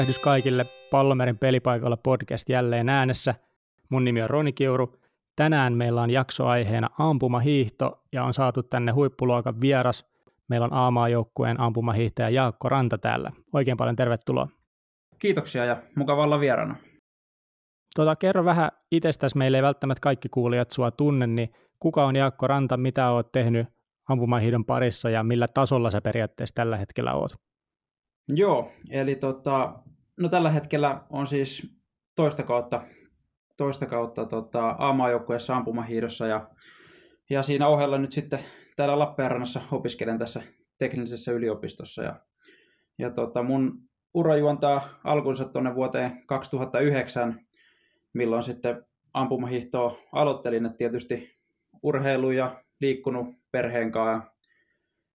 tervehdys kaikille Pallomerin pelipaikalla podcast jälleen äänessä. Mun nimi on Roni Kiuru. Tänään meillä on jaksoaiheena ampumahiihto ja on saatu tänne huippuluokan vieras. Meillä on A-maajoukkueen ampumahiihtäjä Jaakko Ranta täällä. Oikein paljon tervetuloa. Kiitoksia ja mukava olla vieraana. Tota, kerro vähän itsestäsi, meille ei välttämättä kaikki kuulijat sua tunne, niin kuka on Jaakko Ranta, mitä oot tehnyt ampumahiidon parissa ja millä tasolla sä periaatteessa tällä hetkellä oot? Joo, eli tota, no tällä hetkellä on siis toista kautta, toista kautta tota, A-maajoukkueessa ampumahiidossa ja, ja siinä ohella nyt sitten täällä Lappeenrannassa opiskelen tässä teknisessä yliopistossa ja, ja tota, mun ura juontaa alkunsa tuonne vuoteen 2009, milloin sitten ampumahiihtoa aloittelin, että tietysti urheilu ja liikkunut perheen kanssa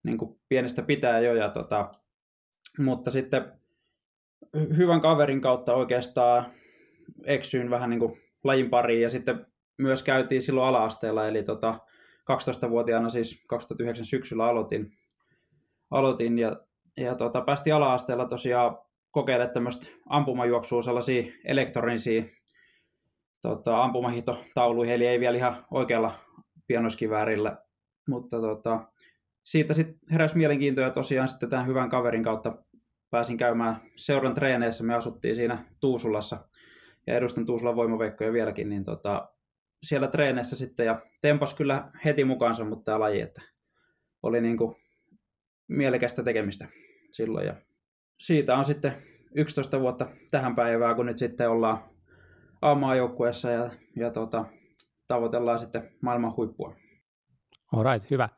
niin kuin pienestä pitää jo ja tota, mutta sitten hyvän kaverin kautta oikeastaan eksyin vähän niin kuin lajin pariin ja sitten myös käytiin silloin ala-asteella, eli tota, 12-vuotiaana siis 2009 syksyllä aloitin, aloitin ja, ja tota, päästiin ala-asteella tosiaan kokeilemaan tämmöistä ampumajuoksua, sellaisia elektronisia tota, ampumahiihtotauluihin, eli ei vielä ihan oikealla pianoskiväärillä, mutta tota, siitä sitten heräsi mielenkiintoa tosiaan sitten tämän hyvän kaverin kautta pääsin käymään seuran treeneissä. Me asuttiin siinä Tuusulassa ja edustan Tuusulan voimaveikkoja vieläkin, niin tota, siellä treeneissä sitten ja tempas kyllä heti mukaansa, mutta tämä laji, että oli niin kuin mielekästä tekemistä silloin ja siitä on sitten 11 vuotta tähän päivään, kun nyt sitten ollaan A-maajoukkueessa ja, ja tota, tavoitellaan sitten maailman huippua. Alright, hyvä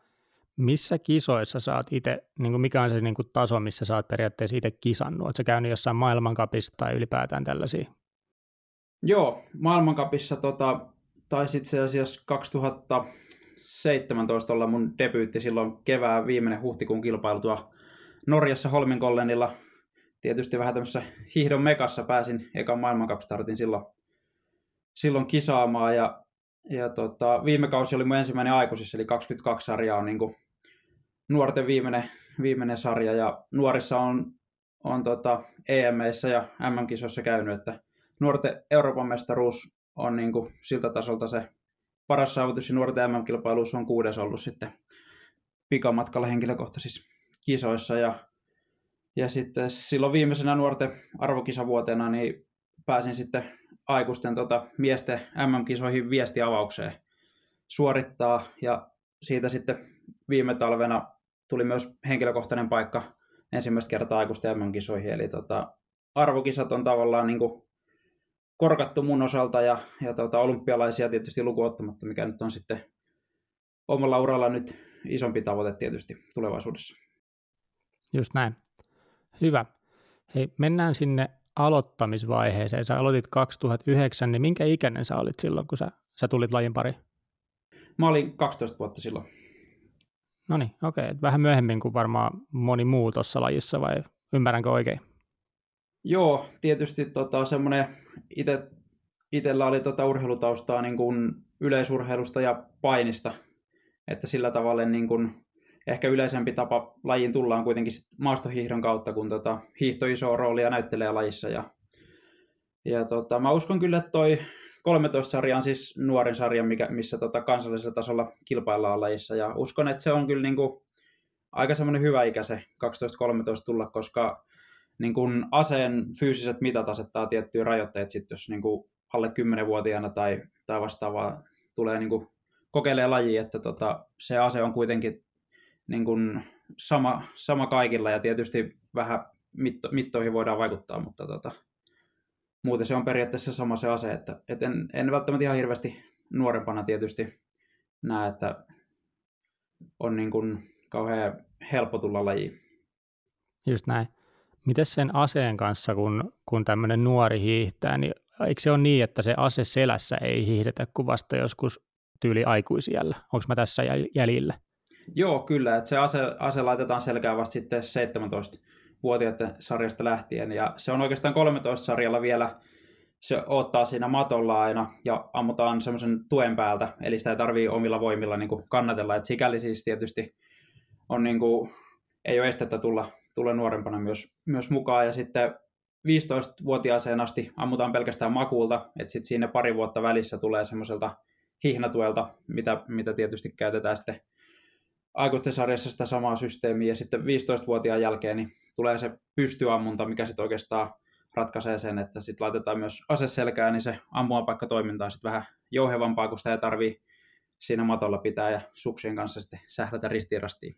missä kisoissa saat itse, niin mikä on se niin kuin taso, missä saat periaatteessa itse kisannut? Oletko käynyt jossain maailmankapissa tai ylipäätään tällaisia? Joo, maailmankapissa tota, taisi itse asiassa 2017 olla mun debyytti silloin kevään viimeinen huhtikuun kilpailu tuo Norjassa Holmenkollenilla. Tietysti vähän tämmöisessä hiihdon mekassa pääsin ekan maailmankapstartin silloin, silloin kisaamaan ja ja tota, viime kausi oli mun ensimmäinen aikuisissa, eli 22 sarjaa on niin kuin nuorten viimeinen, viimeinen sarja. Ja nuorissa on, on tota EMEissä ja MM-kisoissa käynyt, että nuorten Euroopan mestaruus on niin kuin siltä tasolta se paras saavutus. Ja nuorten MM-kilpailuus on kuudes ollut sitten pikamatkalla henkilökohtaisissa kisoissa. Ja, ja sitten silloin viimeisenä nuorten arvokisavuotena niin pääsin sitten aikuisten tota, miesten MM-kisoihin viestiavaukseen suorittaa. Ja siitä sitten viime talvena tuli myös henkilökohtainen paikka ensimmäistä kertaa aikuisten MM-kisoihin, eli tota, arvokisat on tavallaan niin kuin korkattu mun osalta ja, ja tota, olympialaisia tietysti lukuottamatta, mikä nyt on sitten omalla uralla nyt isompi tavoite tietysti tulevaisuudessa. Just näin. Hyvä. Hei, mennään sinne aloittamisvaiheeseen. Sä aloitit 2009, niin minkä ikäinen sä olit silloin, kun sä, sä tulit lajin pari? Mä olin 12 vuotta silloin. No niin, okei. Okay. Vähän myöhemmin kuin varmaan moni muu tuossa lajissa, vai ymmärränkö oikein? Joo, tietysti tota, semmoinen ite, itellä oli tota urheilutaustaa niin kuin yleisurheilusta ja painista, että sillä tavalla niin kuin, ehkä yleisempi tapa lajiin tullaan kuitenkin sit maastohiihdon kautta, kun tota, hiihto iso roolia näyttelee lajissa. Ja, ja tota, mä uskon kyllä, että toi 13-sarja on siis nuorin sarja, mikä, missä tota kansallisella tasolla kilpaillaan lajissa. Ja uskon, että se on kyllä niin kuin aika semmoinen hyvä ikä se 12-13 tulla, koska niin kuin aseen fyysiset mitat asettaa tiettyjä rajoitteita, sit jos niin kuin alle 10-vuotiaana tai, tai vastaavaa tulee niin kuin kokeilee laji, että tota, se ase on kuitenkin niin kuin sama, sama kaikilla ja tietysti vähän mitto, mittoihin voidaan vaikuttaa, mutta tota, muuten se on periaatteessa sama se ase, että et en, en välttämättä ihan hirveästi nuorempana tietysti näe, että on niin kuin kauhean helppo tulla lajiin. Just näin. Miten sen aseen kanssa, kun, kun tämmöinen nuori hiihtää, niin eikö se ole niin, että se ase selässä ei hiihdetä kuin vasta joskus tyyli aikuisiellä? Onko mä tässä jäljillä? Joo, kyllä. Että se ase, ase laitetaan selkään vasta sitten 17 vuotiaiden sarjasta lähtien. Ja se on oikeastaan 13 sarjalla vielä, se ottaa siinä matolla aina ja ammutaan semmoisen tuen päältä, eli sitä ei tarvii omilla voimilla niin kuin kannatella. Et sikäli siis tietysti on niin kuin, ei ole estettä tulla, tulla nuorempana myös, myös mukaan. Ja sitten 15-vuotiaaseen asti ammutaan pelkästään makuulta, että sitten siinä pari vuotta välissä tulee semmoiselta hihnatuelta, mitä, mitä tietysti käytetään sitten aikuisten sarjassa sitä samaa systeemiä, ja sitten 15-vuotiaan jälkeen niin tulee se pystyammunta, mikä sitten oikeastaan ratkaisee sen, että sitten laitetaan myös ase selkään, niin se ampumapaikka toimintaa sitten vähän jouhevampaa, kun sitä ei tarvii siinä matolla pitää ja suksien kanssa sitten sählätä ristirastiin.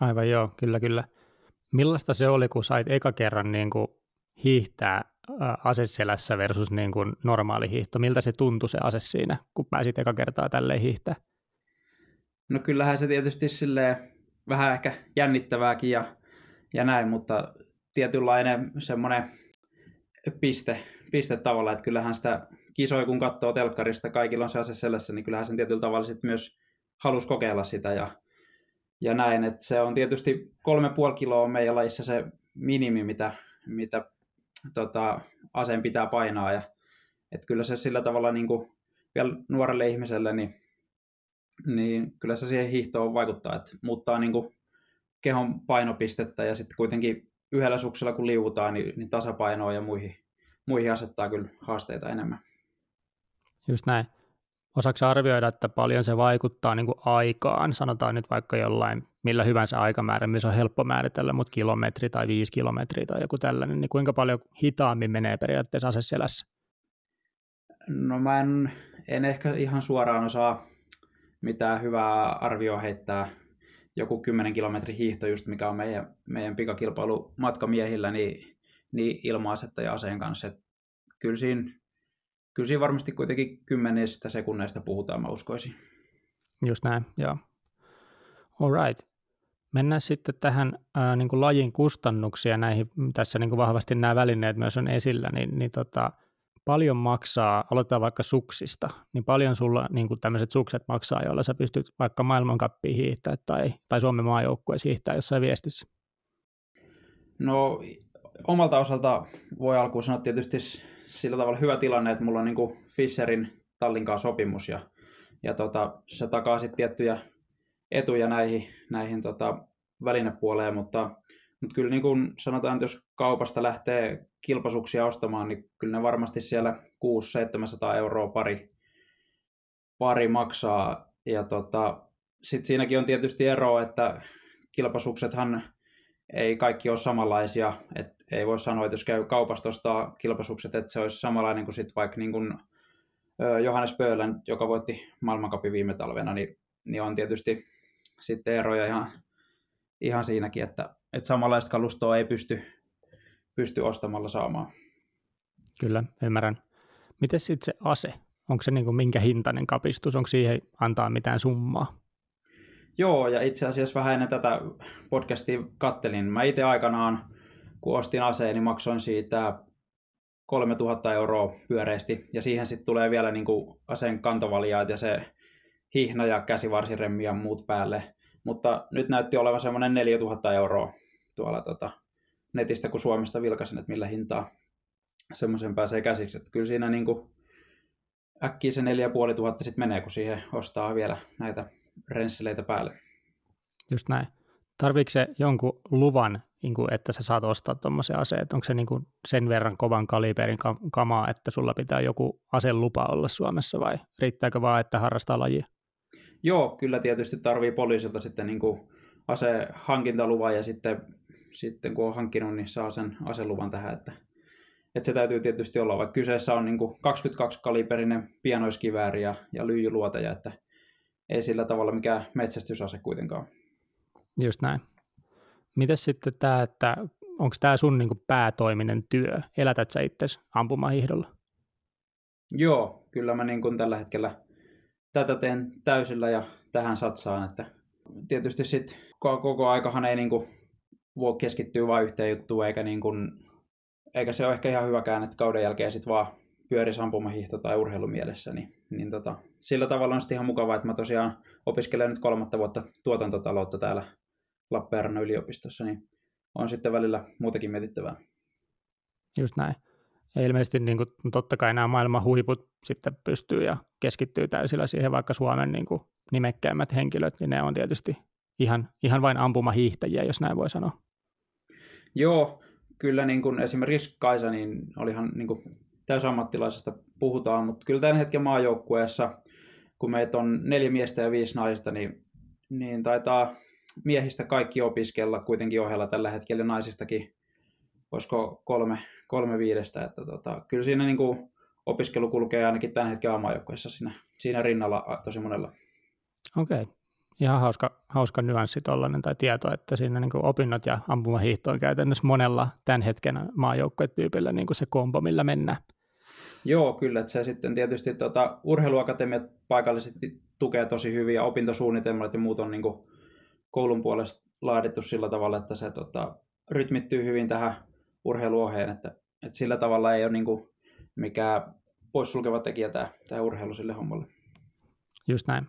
Aivan joo, kyllä kyllä. Millaista se oli, kun sait eka kerran niin kuin hiihtää aseselässä versus niin kuin normaali hiihto? Miltä se tuntui se ase siinä, kun pääsit eka kertaa tälleen hiihtää? No kyllähän se tietysti silleen vähän ehkä jännittävääkin ja, ja näin, mutta tietynlainen semmoinen piste, piste tavalla, että kyllähän sitä kisoja kun katsoo telkkarista, kaikilla on se ase selässä, niin kyllähän sen tietyllä tavalla sit myös halus kokeilla sitä ja, ja näin, että se on tietysti kolme puoli kiloa on meidän lajissa se minimi, mitä, mitä tota, aseen pitää painaa ja että kyllä se sillä tavalla niin kuin vielä nuorelle ihmiselle, niin, niin kyllä se siihen hiihtoon vaikuttaa, että muuttaa niin kuin kehon painopistettä ja sitten kuitenkin yhdellä suksella kun liuutaan, niin, niin tasapainoa ja muihin, muihin asettaa kyllä haasteita enemmän. Just näin. Osaatko arvioida, että paljon se vaikuttaa niin kuin aikaan? Sanotaan nyt vaikka jollain, millä hyvänsä aikamäärä, missä on helppo määritellä, mutta kilometri tai viisi kilometriä tai joku tällainen, niin kuinka paljon hitaammin menee periaatteessa aseselässä? No mä en, en ehkä ihan suoraan osaa mitään hyvää arvioa heittää. Joku 10 kilometrin hiihto, just mikä on meidän, meidän pikakilpailu matkamiehillä, niin, niin ilma-asetta ja aseen kanssa. Et kyllä siinä kyllä siinä varmasti kuitenkin kymmenistä sekunneista puhutaan, mä uskoisin. Just näin, joo. All right. Mennään sitten tähän ää, niin kuin lajin kustannuksia näihin, tässä niin kuin vahvasti nämä välineet myös on esillä, niin, niin tota, paljon maksaa, aloitetaan vaikka suksista, niin paljon sulla niin kuin tämmöiset sukset maksaa, joilla sä pystyt vaikka maailmankappiin hiihtää tai, tai Suomen maajoukkueessa hiihtää jossain viestissä? No omalta osalta voi alkuun sanoa tietysti sillä tavalla hyvä tilanne, että mulla on niin Fisherin tallin kanssa sopimus ja, ja tota, se takaa sitten tiettyjä etuja näihin, näihin tota, välinepuoleen, mutta, mutta kyllä niin kuin sanotaan, että jos kaupasta lähtee kilpasuksia ostamaan, niin kyllä ne varmasti siellä 600-700 euroa pari, pari maksaa. Ja tota, sitten siinäkin on tietysti ero, että kilpasuksethan ei kaikki ole samanlaisia, että ei voi sanoa, että jos käy kaupasta ostaa kilpasukset, että se olisi samanlainen kuin sitten vaikka niin kuin Johannes Pöölän, joka voitti maailmankapin viime talvena, niin, niin on tietysti sitten eroja ihan, ihan siinäkin, että, että samanlaista kalustoa ei pysty, pysty ostamalla saamaan. Kyllä, ymmärrän. Miten sitten se ase? Onko se niin kuin minkä hintainen kapistus? Onko siihen antaa mitään summaa? Joo, ja itse asiassa vähän ennen tätä podcastia kattelin. Mä itse aikanaan, kun ostin aseen, niin maksoin siitä 3000 euroa pyöreästi, ja siihen sitten tulee vielä niin kuin aseen kantovaliaat ja se hihna ja käsivarsiremmi ja muut päälle. Mutta nyt näytti olevan semmoinen 4000 euroa tuolla tota, netistä, kun Suomesta vilkasin, että millä hintaa semmoisen pääsee käsiksi. Että kyllä siinä niin kuin äkkiä se 4500 sitten menee, kun siihen ostaa vielä näitä rensseleitä päälle. Just näin. Tarviiko se jonkun luvan, niin kuin, että sä saat ostaa tuommoisen aseen? Onko se niin kuin sen verran kovan kaliberin kamaa, että sulla pitää joku aselupa olla Suomessa vai riittääkö vaan, että harrastaa lajia? Joo, kyllä tietysti tarvii poliisilta sitten niin kuin asehankintaluvan ja sitten, sitten kun on hankkinut, niin saa sen aseluvan tähän, että, että se täytyy tietysti olla, vaikka kyseessä on niin kuin 22 kaliberinen pienoiskivääri ja, ja lyijyluotaja, että ei sillä tavalla mikä metsästysase kuitenkaan. Just näin. Mites sitten tämä, että onko tämä sun niinku päätoiminen työ? Elätät sä itse ampumahihdolla? Joo, kyllä mä niin tällä hetkellä tätä teen täysillä ja tähän satsaan. Että tietysti sitten koko aikahan ei niin voi keskittyä vain yhteen juttuun, eikä, niin kuin, eikä se ole ehkä ihan hyväkään, että kauden jälkeen sitten vaan pyörisi ampumahihto tai urheilumielessä, niin, niin tota, sillä tavalla on sitten ihan mukavaa, että mä tosiaan opiskelen nyt kolmatta vuotta tuotantotaloutta täällä Lappeenrannan yliopistossa, niin on sitten välillä muutakin mietittävää. Just näin. Ja ilmeisesti niin kuin, totta kai nämä maailman huiput sitten pystyy ja keskittyy täysillä siihen, vaikka Suomen niin kuin, nimekkäimmät henkilöt, niin ne on tietysti ihan, ihan vain ampumahiihtäjiä, jos näin voi sanoa. Joo, kyllä niin kuin esimerkiksi Kaisa, niin olihan niin kuin täysammattilaisesta puhutaan, mutta kyllä tämän hetken maajoukkueessa, kun meitä on neljä miestä ja viisi naista, niin, niin taitaa miehistä kaikki opiskella kuitenkin ohella tällä hetkellä naisistakin, olisiko kolme, kolme viidestä, että tota, kyllä siinä niin kuin opiskelu kulkee ainakin tämän hetken aamajoukkueessa siinä, siinä rinnalla tosi monella. Okei, okay. ihan hauska, hauska nyanssi tollainen tai tieto, että siinä niin opinnot ja ampumahiihto on käytännössä monella tämän hetken maajoukkuetyypillä niin se kombo, millä mennään. Joo, kyllä, että se sitten tietysti tota, urheiluakatemiat paikallisesti tukee tosi hyvin ja opintosuunnitelmat ja muut on niin kuin koulun puolesta laadittu sillä tavalla, että se tota, rytmittyy hyvin tähän urheiluohjeen, että, että sillä tavalla ei ole niin kuin mikään poissulkeva tekijä tämä, tämä urheilu sille hommalle. Just näin.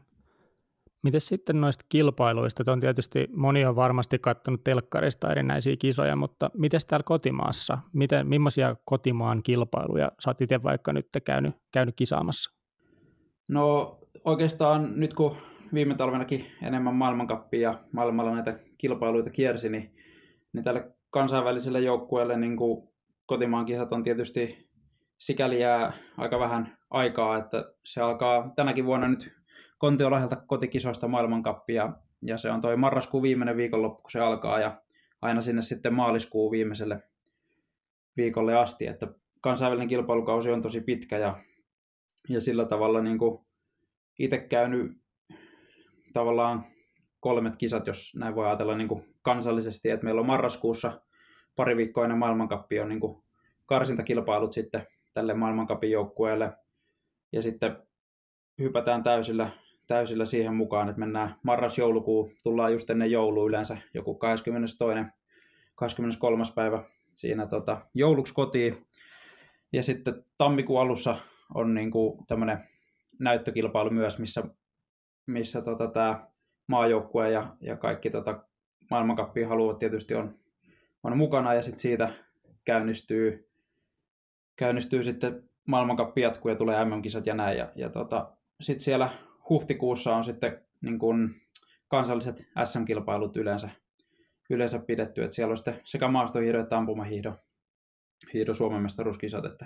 Miten sitten noista kilpailuista? On tietysti moni on varmasti katsonut telkkarista erinäisiä kisoja, mutta miten täällä kotimaassa? Miten, millaisia kotimaan kilpailuja sä oot itse vaikka nyt käynyt, käynyt kisaamassa? No oikeastaan nyt kun viime talvenakin enemmän maailmankappia ja maailmalla näitä kilpailuita kiersi, niin, niin tälle kansainväliselle joukkueelle niin kuin kotimaan kisat on tietysti sikäli jää aika vähän aikaa, että se alkaa tänäkin vuonna nyt Kontiolahdelta kotikisoista maailmankappia, ja se on toi marraskuun viimeinen viikonloppu, kun se alkaa, ja aina sinne sitten maaliskuun viimeiselle viikolle asti, että kansainvälinen kilpailukausi on tosi pitkä, ja, ja sillä tavalla niin kuin itse käynyt tavallaan kolmet kisat, jos näin voi ajatella niin kuin kansallisesti, että meillä on marraskuussa pari viikkoa ennen maailmankappi on niin karsintakilpailut sitten tälle maailmankapin joukkueelle, ja sitten hypätään täysillä täysillä siihen mukaan, että mennään marras-joulukuu, tullaan just ennen joulua yleensä, joku 22. 23. päivä siinä tota, jouluksi kotiin. Ja sitten tammikuun alussa on niin kuin tämmöinen näyttökilpailu myös, missä, missä tota, tämä maajoukkue ja, ja kaikki tota, maailmankappia haluavat tietysti on, on mukana ja sitten siitä käynnistyy, käynnistyy sitten maailmankappi jatkuu ja tulee MM-kisat ja näin. Ja, ja tota, sitten siellä huhtikuussa on sitten niin kuin kansalliset SM-kilpailut yleensä, yleensä pidetty, että siellä on sitten sekä maastohiihdo että ampumahiihdo hiihdo Suomen mestaruuskisat, että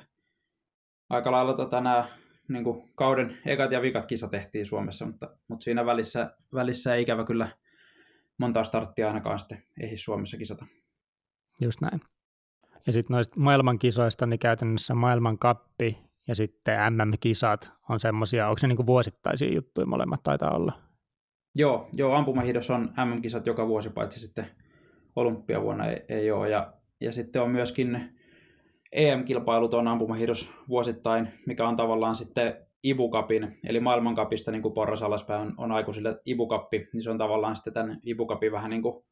aika lailla tota, nämä niin kauden ekat ja vikat kisa tehtiin Suomessa, mutta, mutta siinä välissä, välissä ei ikävä kyllä monta starttia ainakaan sitten ehdi Suomessa kisata. Just näin. Ja sitten noista maailmankisoista, niin käytännössä maailmankappi ja sitten MM-kisat on semmoisia, onko ne niin vuosittaisia juttuja molemmat taitaa olla? Joo, joo ampumahiidossa on MM-kisat joka vuosi, paitsi sitten olympiavuonna ei, ei ole. Ja, ja sitten on myöskin EM-kilpailut on ampumahiidos vuosittain, mikä on tavallaan sitten Ibukapin, eli maailmankapista niin kuin porras alaspäin on, on aikuisille Ibukappi, niin se on tavallaan sitten tämän Ibukapin vähän niin kuin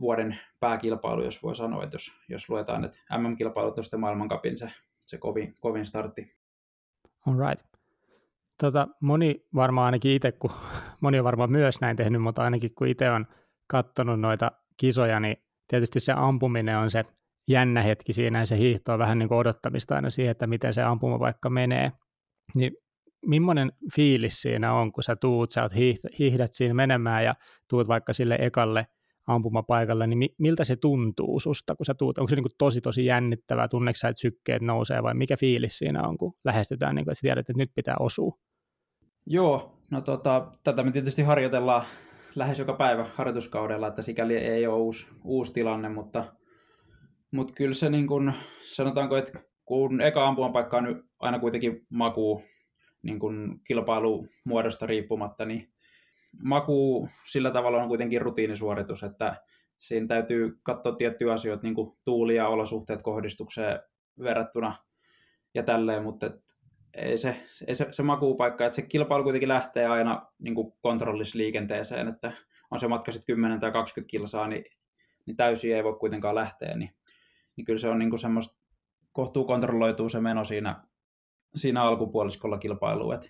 vuoden pääkilpailu, jos voi sanoa, että jos, jos luetaan, että MM-kilpailut on sitten maailmankapin se se kovin, kovin startti. All right. Tota, moni varmaan ainakin itse, kun moni on varmaan myös näin tehnyt, mutta ainakin kun itse on katsonut noita kisoja, niin tietysti se ampuminen on se jännä hetki siinä ja se hiihto on vähän niin kuin odottamista aina siihen, että miten se ampuma vaikka menee. Niin millainen fiilis siinä on, kun sä tuut, sä oot hiihdät siinä menemään ja tuut vaikka sille ekalle ampumapaikalle, niin miltä se tuntuu susta, kun sä tuut? Onko se niin kuin tosi tosi jännittävää, tunneeko sä, että sykkeet nousee vai mikä fiilis siinä on, kun lähestytään, niin kuin, että sä tiedät, että nyt pitää osua? Joo, no tota, tätä me tietysti harjoitellaan lähes joka päivä harjoituskaudella, että sikäli ei ole uusi, uusi tilanne, mutta, mutta kyllä se niin kuin, sanotaanko, että kun eka ampumapaikka on aina kuitenkin makuu niin kuin kilpailumuodosta riippumatta, niin maku sillä tavalla on kuitenkin rutiinisuoritus, että siinä täytyy katsoa tiettyjä asioita, niin kuin tuuli ja olosuhteet kohdistukseen verrattuna ja tälleen, mutta et ei se, ei se, se makuupaikka, että se kilpailu kuitenkin lähtee aina niin kuin kontrollisliikenteeseen, että on se matka sitten 10 tai 20 kilsaa, niin, niin täysin ei voi kuitenkaan lähteä, niin, niin kyllä se on niin kuin semmoista kohtuu kontrolloituu se meno siinä, siinä alkupuoliskolla kilpailuun, että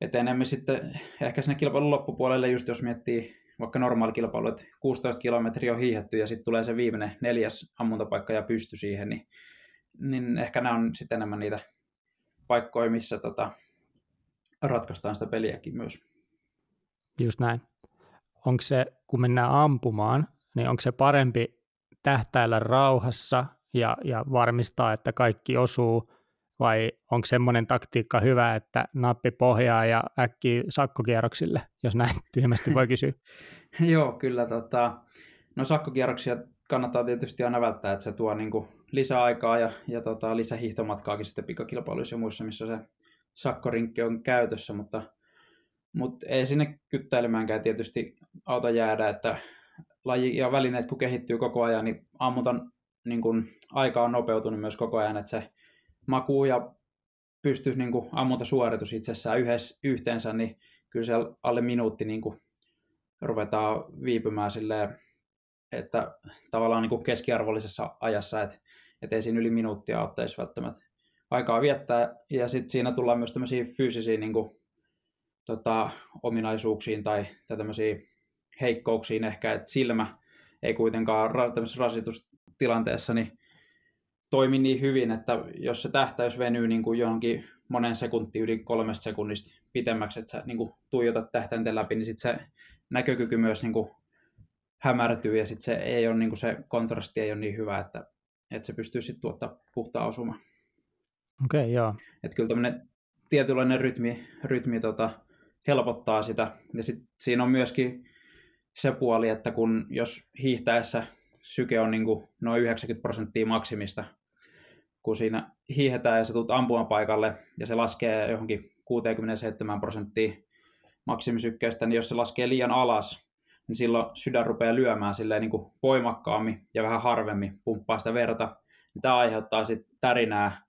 etenemme sitten ehkä sinne kilpailun loppupuolelle, just jos miettii vaikka normaali kilpailu, että 16 kilometriä on hiihetty ja sitten tulee se viimeinen neljäs ammuntapaikka ja pysty siihen, niin, niin ehkä nämä on sitten enemmän niitä paikkoja, missä tota, ratkaistaan sitä peliäkin myös. Just näin. Onko se, kun mennään ampumaan, niin onko se parempi tähtäillä rauhassa ja, ja varmistaa, että kaikki osuu, vai onko semmoinen taktiikka hyvä, että nappi pohjaa ja äkki sakkokierroksille, jos näin tyhmästi voi kysyä? Joo, kyllä. Tota, no sakkokierroksia kannattaa tietysti aina välttää, että se tuo niin kuin lisäaikaa ja, ja tota, lisähiihtomatkaakin sitten pikakilpailuissa ja muissa, missä se sakkorinkki on käytössä, mutta, mutta ei sinne kyttäilemäänkään tietysti auta jäädä, että laji ja välineet kun kehittyy koko ajan, niin ammutan niin kuin, aika on nopeutunut myös koko ajan, että se maku ja pystys niin kuin, suoritus itsessään yhdessä, yhteensä, niin kyllä siellä alle minuutti niin kuin, ruvetaan viipymään silleen, että tavallaan niin kuin keskiarvollisessa ajassa, että, että ei siinä yli minuuttia ottaisi välttämättä aikaa viettää. Ja sitten siinä tullaan myös tämmöisiä fyysisiä niin kuin, tota, ominaisuuksiin tai, tai tämmöisiä heikkouksiin ehkä, että silmä ei kuitenkaan tämmöisessä rasitustilanteessa niin toimi niin hyvin, että jos se tähtäys venyy niin kuin johonkin monen sekunti yli kolmesta sekunnista pitemmäksi, että sä niin kuin tuijotat tähtäinten läpi, niin sitten se näkökyky myös niin kuin hämärtyy ja sitten se, ei ole, niin kuin se kontrasti ei ole niin hyvä, että, että se pystyy sitten tuottaa puhtaan osumaan. Okei, okay, joo. Että kyllä tämmöinen tietynlainen rytmi, rytmi tota, helpottaa sitä. Ja sitten siinä on myöskin se puoli, että kun jos hiihtäessä syke on niin kuin noin 90 prosenttia maksimista, kun siinä hiihetään ja sä tulet ampumapaikalle ja se laskee johonkin 67 prosenttia maksimisykkeestä, niin jos se laskee liian alas, niin silloin sydän rupeaa lyömään silleen niin kuin voimakkaammin ja vähän harvemmin pumppaa sitä verta. Tämä aiheuttaa sitten tärinää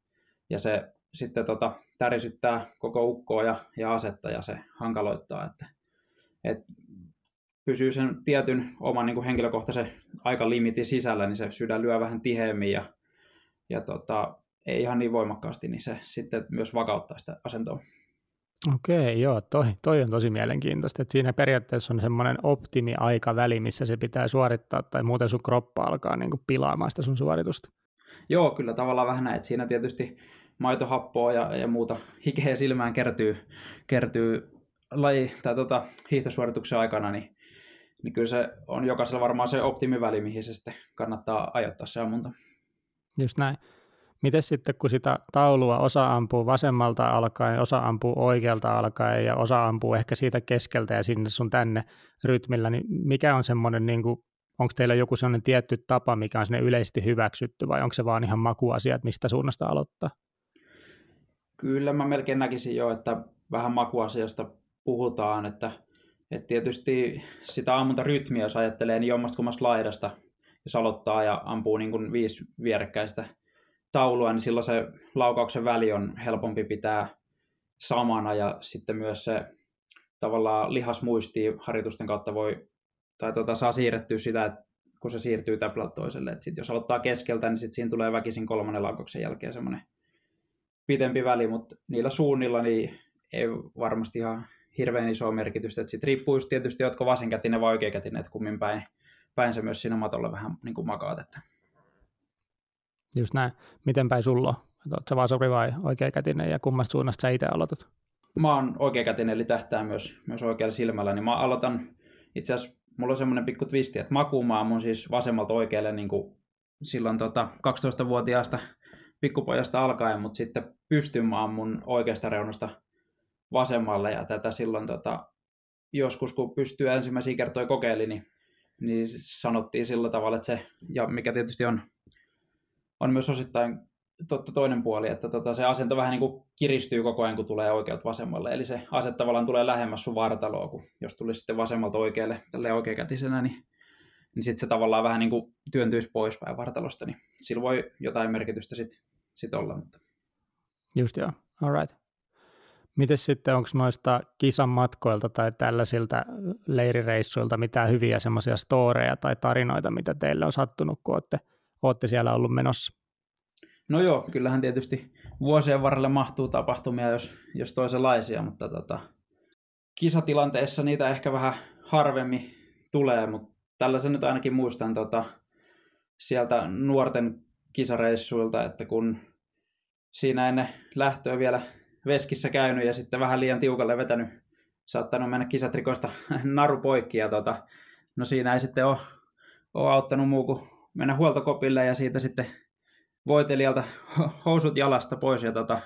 ja se sitten tota, tärisyttää koko ukkoa ja, ja asetta ja se hankaloittaa, että, että pysyy sen tietyn oman niin kuin henkilökohtaisen aikalimitin sisällä, niin se sydän lyö vähän tiheemmin ja, ja tota, ei ihan niin voimakkaasti, niin se sitten myös vakauttaa sitä asentoa. Okei, joo, toi, toi on tosi mielenkiintoista, että siinä periaatteessa on semmoinen optimiaikaväli, missä se pitää suorittaa, tai muuten sun kroppa alkaa niin kuin pilaamaan sitä sun suoritusta. Joo, kyllä tavallaan vähän näin, että siinä tietysti maitohappoa ja, ja muuta hikeä silmään kertyy, kertyy laji, tai tota, hiihtosuorituksen aikana, niin, niin kyllä se on jokaisella varmaan se optimiväli, mihin se sitten kannattaa ajoittaa se ammunta. Just näin. Miten sitten, kun sitä taulua osa ampuu vasemmalta alkaen, osa ampuu oikealta alkaen ja osa ampuu ehkä siitä keskeltä ja sinne sun tänne rytmillä, niin mikä on semmoinen niin onko teillä joku sellainen tietty tapa, mikä on sinne yleisesti hyväksytty, vai onko se vaan ihan makuasia, että mistä suunnasta aloittaa? Kyllä mä melkein näkisin jo, että vähän makuasiasta puhutaan, että, että tietysti sitä ammuntarytmiä, jos ajattelee, niin jommasta kummasta laidasta, jos aloittaa ja ampuu niin kuin viisi vierekkäistä taulua, niin silloin se laukauksen väli on helpompi pitää samana ja sitten myös se tavallaan lihasmuisti harjoitusten kautta voi tai tota, saa siirrettyä sitä, että kun se siirtyy täplältä toiselle. Et sit jos aloittaa keskeltä, niin sit siinä tulee väkisin kolmannen laukauksen jälkeen semmoinen pitempi väli, mutta niillä suunnilla niin ei varmasti ihan hirveän isoa merkitystä. Sitten riippuu tietysti, oletko vasenkätinen vai oikeakätinen, että kummin päin, päin se myös siinä matolla vähän niin kuin makaat. Että. Just näin. Miten päin sulla on? Oletko vasuri vai oikeakätinen ja kummasta suunnasta sä itse aloitat? Mä oon oikeakätinen, eli tähtää myös, myös oikealla silmällä, niin mä aloitan itse asiassa mulla on semmoinen pikku twisti, että makuumaa mun siis vasemmalta oikealle niin kuin silloin tota 12-vuotiaasta pikkupojasta alkaen, mutta sitten pystyn maan mun oikeasta reunasta vasemmalle ja tätä silloin tota, joskus kun pystyy ensimmäisiä kertoja kokeili, niin, niin sanottiin sillä tavalla, että se, ja mikä tietysti on, on myös osittain totta toinen puoli, että tota, se asento vähän niin kuin kiristyy koko ajan, kun tulee oikealta vasemmalle. Eli se ase tavallaan tulee lähemmäs sun vartaloa, kun jos tulisi sitten vasemmalta oikealle tälle oikeakätisenä, niin, niin sitten se tavallaan vähän niin kuin työntyisi poispäin vartalosta, niin sillä voi jotain merkitystä sitten sit olla. Mutta... Just joo, alright. Miten sitten, onko noista kisan matkoilta tai tällaisilta leirireissuilta mitään hyviä semmoisia storeja tai tarinoita, mitä teille on sattunut, kun olette, olette siellä ollut menossa? No joo, kyllähän tietysti vuosien varrelle mahtuu tapahtumia, jos, jos toisenlaisia, mutta tota, kisatilanteessa niitä ehkä vähän harvemmin tulee, mutta tällaisen nyt ainakin muistan tota, sieltä nuorten kisareissuilta, että kun siinä ennen lähtöä vielä veskissä käynyt ja sitten vähän liian tiukalle vetänyt, saattanut mennä kisatrikoista naru poikki ja tota, no siinä ei sitten ole, ole auttanut muu kuin mennä huoltokopille ja siitä sitten voitelijalta housut jalasta pois ja tota,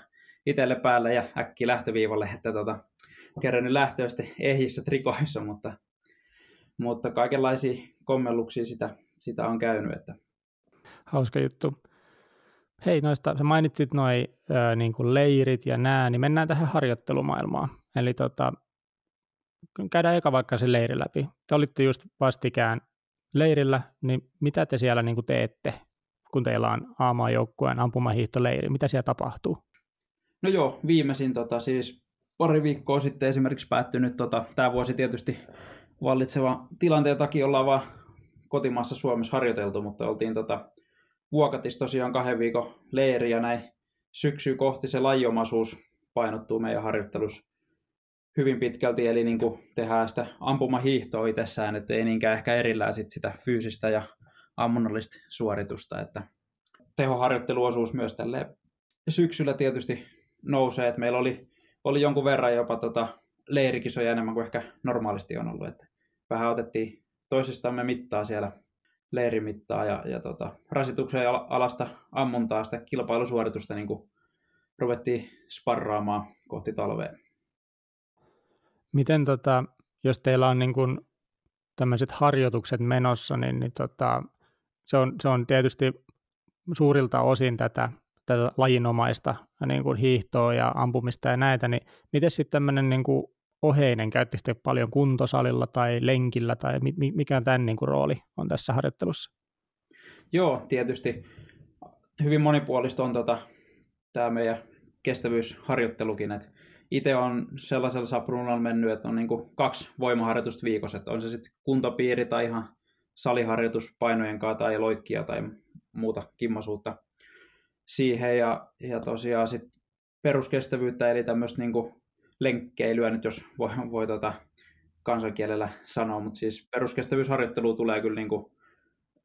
itselle päälle ja äkki lähtöviivalle, että tota, kerännyt lähtöä sitten ehissä trikoissa, mutta, mutta kaikenlaisia kommelluksia sitä, sitä on käynyt. Että. Hauska juttu. Hei, noista, sä mainitsit noin niin leirit ja nää, niin mennään tähän harjoittelumaailmaan. Eli tota, käydään eka vaikka se leiri läpi. Te olitte just vastikään leirillä, niin mitä te siellä niin teette, kun teillä on aamaajoukkueen ampumahiihtoleiri? Mitä siellä tapahtuu? No joo, viimeisin tota, siis pari viikkoa sitten esimerkiksi päättynyt, tota, tämä vuosi tietysti vallitseva tilanteen takia ollaan vaan kotimaassa Suomessa harjoiteltu, mutta oltiin tota, Vuokatis tosiaan kahden viikon leiri ja näin syksyä kohti se lajiomaisuus painottuu meidän harjoittelussa hyvin pitkälti, eli niin kuin tehdään sitä ampumahiihtoa itsessään, että ei niinkään ehkä erillään sit sitä fyysistä ja ammunnallista suoritusta, että tehoharjoitteluosuus myös tälle syksyllä tietysti nousee, että meillä oli, oli jonkun verran jopa tota leirikisoja enemmän kuin ehkä normaalisti on ollut, että vähän otettiin toisistamme mittaa siellä leirimittaa ja, ja tota, rasituksen alasta ammuntaa sitä kilpailusuoritusta niin kuin ruvettiin sparraamaan kohti talvea. Miten tota, jos teillä on niin kuin tämmöiset harjoitukset menossa, niin, niin tota, se, on, se on tietysti suurilta osin tätä, tätä lajinomaista niin kuin hiihtoa ja ampumista ja näitä, niin miten sitten tämmöinen niin kuin oheinen, käyttekö paljon kuntosalilla tai lenkillä tai mikä tämän niin kuin rooli on tässä harjoittelussa? Joo, tietysti. Hyvin monipuolista on tota, tämä meidän kestävyysharjoittelukin, itse on sellaisella sapruunalla mennyt, että on niin kuin kaksi voimaharjoitusta viikossa, että on se sitten kuntopiiri tai ihan saliharjoitus painojen kanssa tai loikkia tai muuta kimmosuutta siihen. Ja, ja tosiaan sitten peruskestävyyttä eli tämmöistä niin lenkkeilyä nyt jos voi, voi tota kansankielellä sanoa, mutta siis peruskestävyysharjoittelu tulee kyllä niin kuin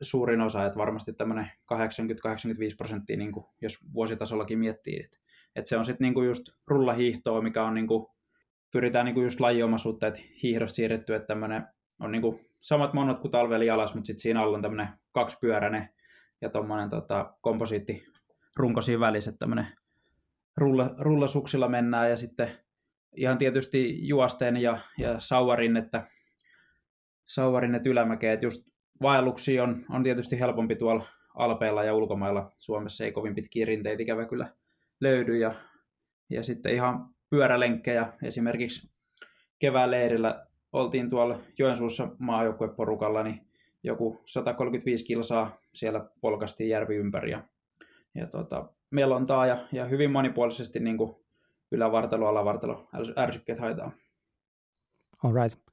suurin osa, että varmasti tämmöinen 80-85 prosenttia, niin kuin, jos vuositasollakin miettii, että et se on sitten niinku just rullahiihtoa, mikä on niinku, pyritään niinku just lajiomaisuutta, että hiihdosta siirretty, että tämmöinen on niinku samat monot kuin talveli alas, mutta sitten siinä alla on tämmöinen kaksipyöräinen ja tuommoinen tota, komposiitti runko siinä välissä, että tämmöinen rulla, rullasuksilla mennään ja sitten ihan tietysti juosten ja, ja sauvarin, että sauvarin että ylämäkeet, just vaelluksia on, on tietysti helpompi tuolla Alpeilla ja ulkomailla. Suomessa ei kovin pitkiä rinteitä ikävä kyllä löydy ja, ja sitten ihan pyörälenkkejä esimerkiksi kevään leirillä oltiin tuolla Joensuussa maajoukkueporukalla, niin joku 135 kilsaa siellä polkastiin järvi ympäri ja, ja tota, melontaa ja, ja hyvin monipuolisesti niin kuin ylävartalo, alavartalo, ärsykkeet haetaan. All right.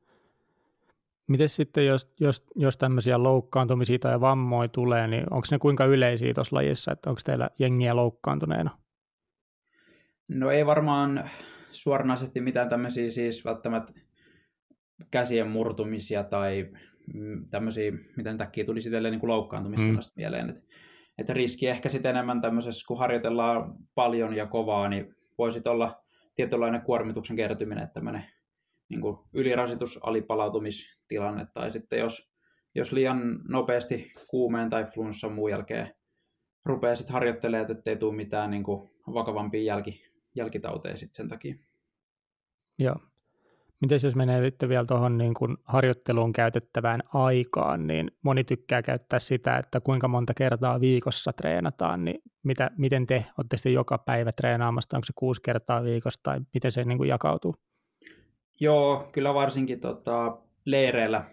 Miten sitten, jos, jos, jos tämmöisiä loukkaantumisia tai vammoja tulee, niin onko ne kuinka yleisiä tuossa lajissa, että onko teillä jengiä loukkaantuneena? No ei varmaan suoranaisesti mitään tämmöisiä siis välttämättä käsien murtumisia tai mm, tämmöisiä, miten takia tuli sitten niin loukkaantumista mm. mieleen. Että, että riski ehkä sitten enemmän tämmöisessä, kun harjoitellaan paljon ja kovaa, niin voisi olla tietynlainen kuormituksen kertyminen, että tämmöinen niin kuin ylirasitus, alipalautumistilanne, tai sitten jos, jos liian nopeasti kuumeen tai flunssan muun jälkeen rupeaa sitten harjoittelemaan, että ei tule mitään niin kuin vakavampia jälki, jälkitauteja sitten sen takia. Joo. Miten jos menee sitten vielä tuohon niin kuin harjoitteluun käytettävään aikaan, niin moni tykkää käyttää sitä, että kuinka monta kertaa viikossa treenataan, niin mitä, miten te olette sitten joka päivä treenaamassa, onko se kuusi kertaa viikossa tai miten se niin kuin jakautuu? Joo, kyllä varsinkin tota, leireillä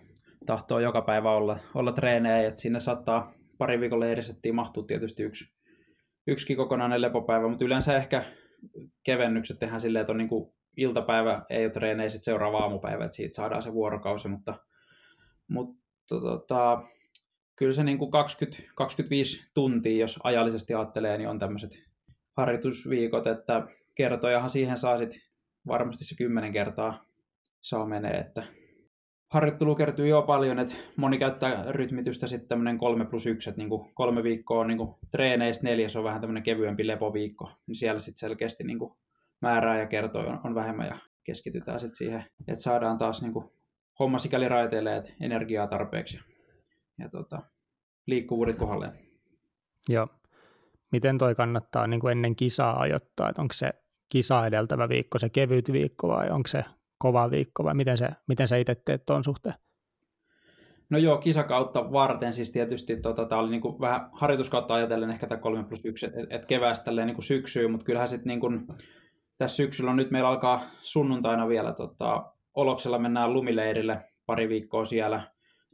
tahtoo joka päivä olla, olla treenejä, että sinne saattaa pari viikon leirisettiin mahtuu tietysti yksi, yksikin kokonainen lepopäivä, mutta yleensä ehkä kevennykset tehdään silleen, että on niin kuin iltapäivä, ei ole treenejä, sitten seuraava aamupäivä, että siitä saadaan se vuorokausi, mutta, mutta tota, kyllä se niin kuin 20-25 tuntia, jos ajallisesti ajattelee, niin on tämmöiset harjoitusviikot, että kertojahan siihen saa sitten varmasti se kymmenen kertaa saa menee, että harjoittelu kertyy jo paljon, että moni käyttää rytmitystä sitten tämmöinen 3 plus 1, että niin kuin kolme viikkoa on niin kuin treeneistä, neljäs on vähän tämmöinen kevyempi lepoviikko, niin siellä sitten selkeästi niin kuin määrää ja kertoo on, on vähemmän ja keskitytään sitten siihen, että saadaan taas niin kuin homma sikäli raiteille, että energiaa tarpeeksi. Ja tota, liikkuvuudet kohdalleen. Joo. Miten toi kannattaa niin kuin ennen kisaa ajoittaa? Onko se kisa edeltävä viikko se kevyt viikko vai onko se kova viikko vai miten, se, miten sä itse teet tuon suhteen? No joo, kisakautta varten siis tietysti tota, tämä oli niinku vähän harjoituskautta ajatellen ehkä tämä 3 plus 1, että et keväästä tälleen niinku syksyyn, mutta kyllähän sitten niinku, tässä syksyllä nyt meillä alkaa sunnuntaina vielä tota, Oloksella mennään lumileirille pari viikkoa siellä,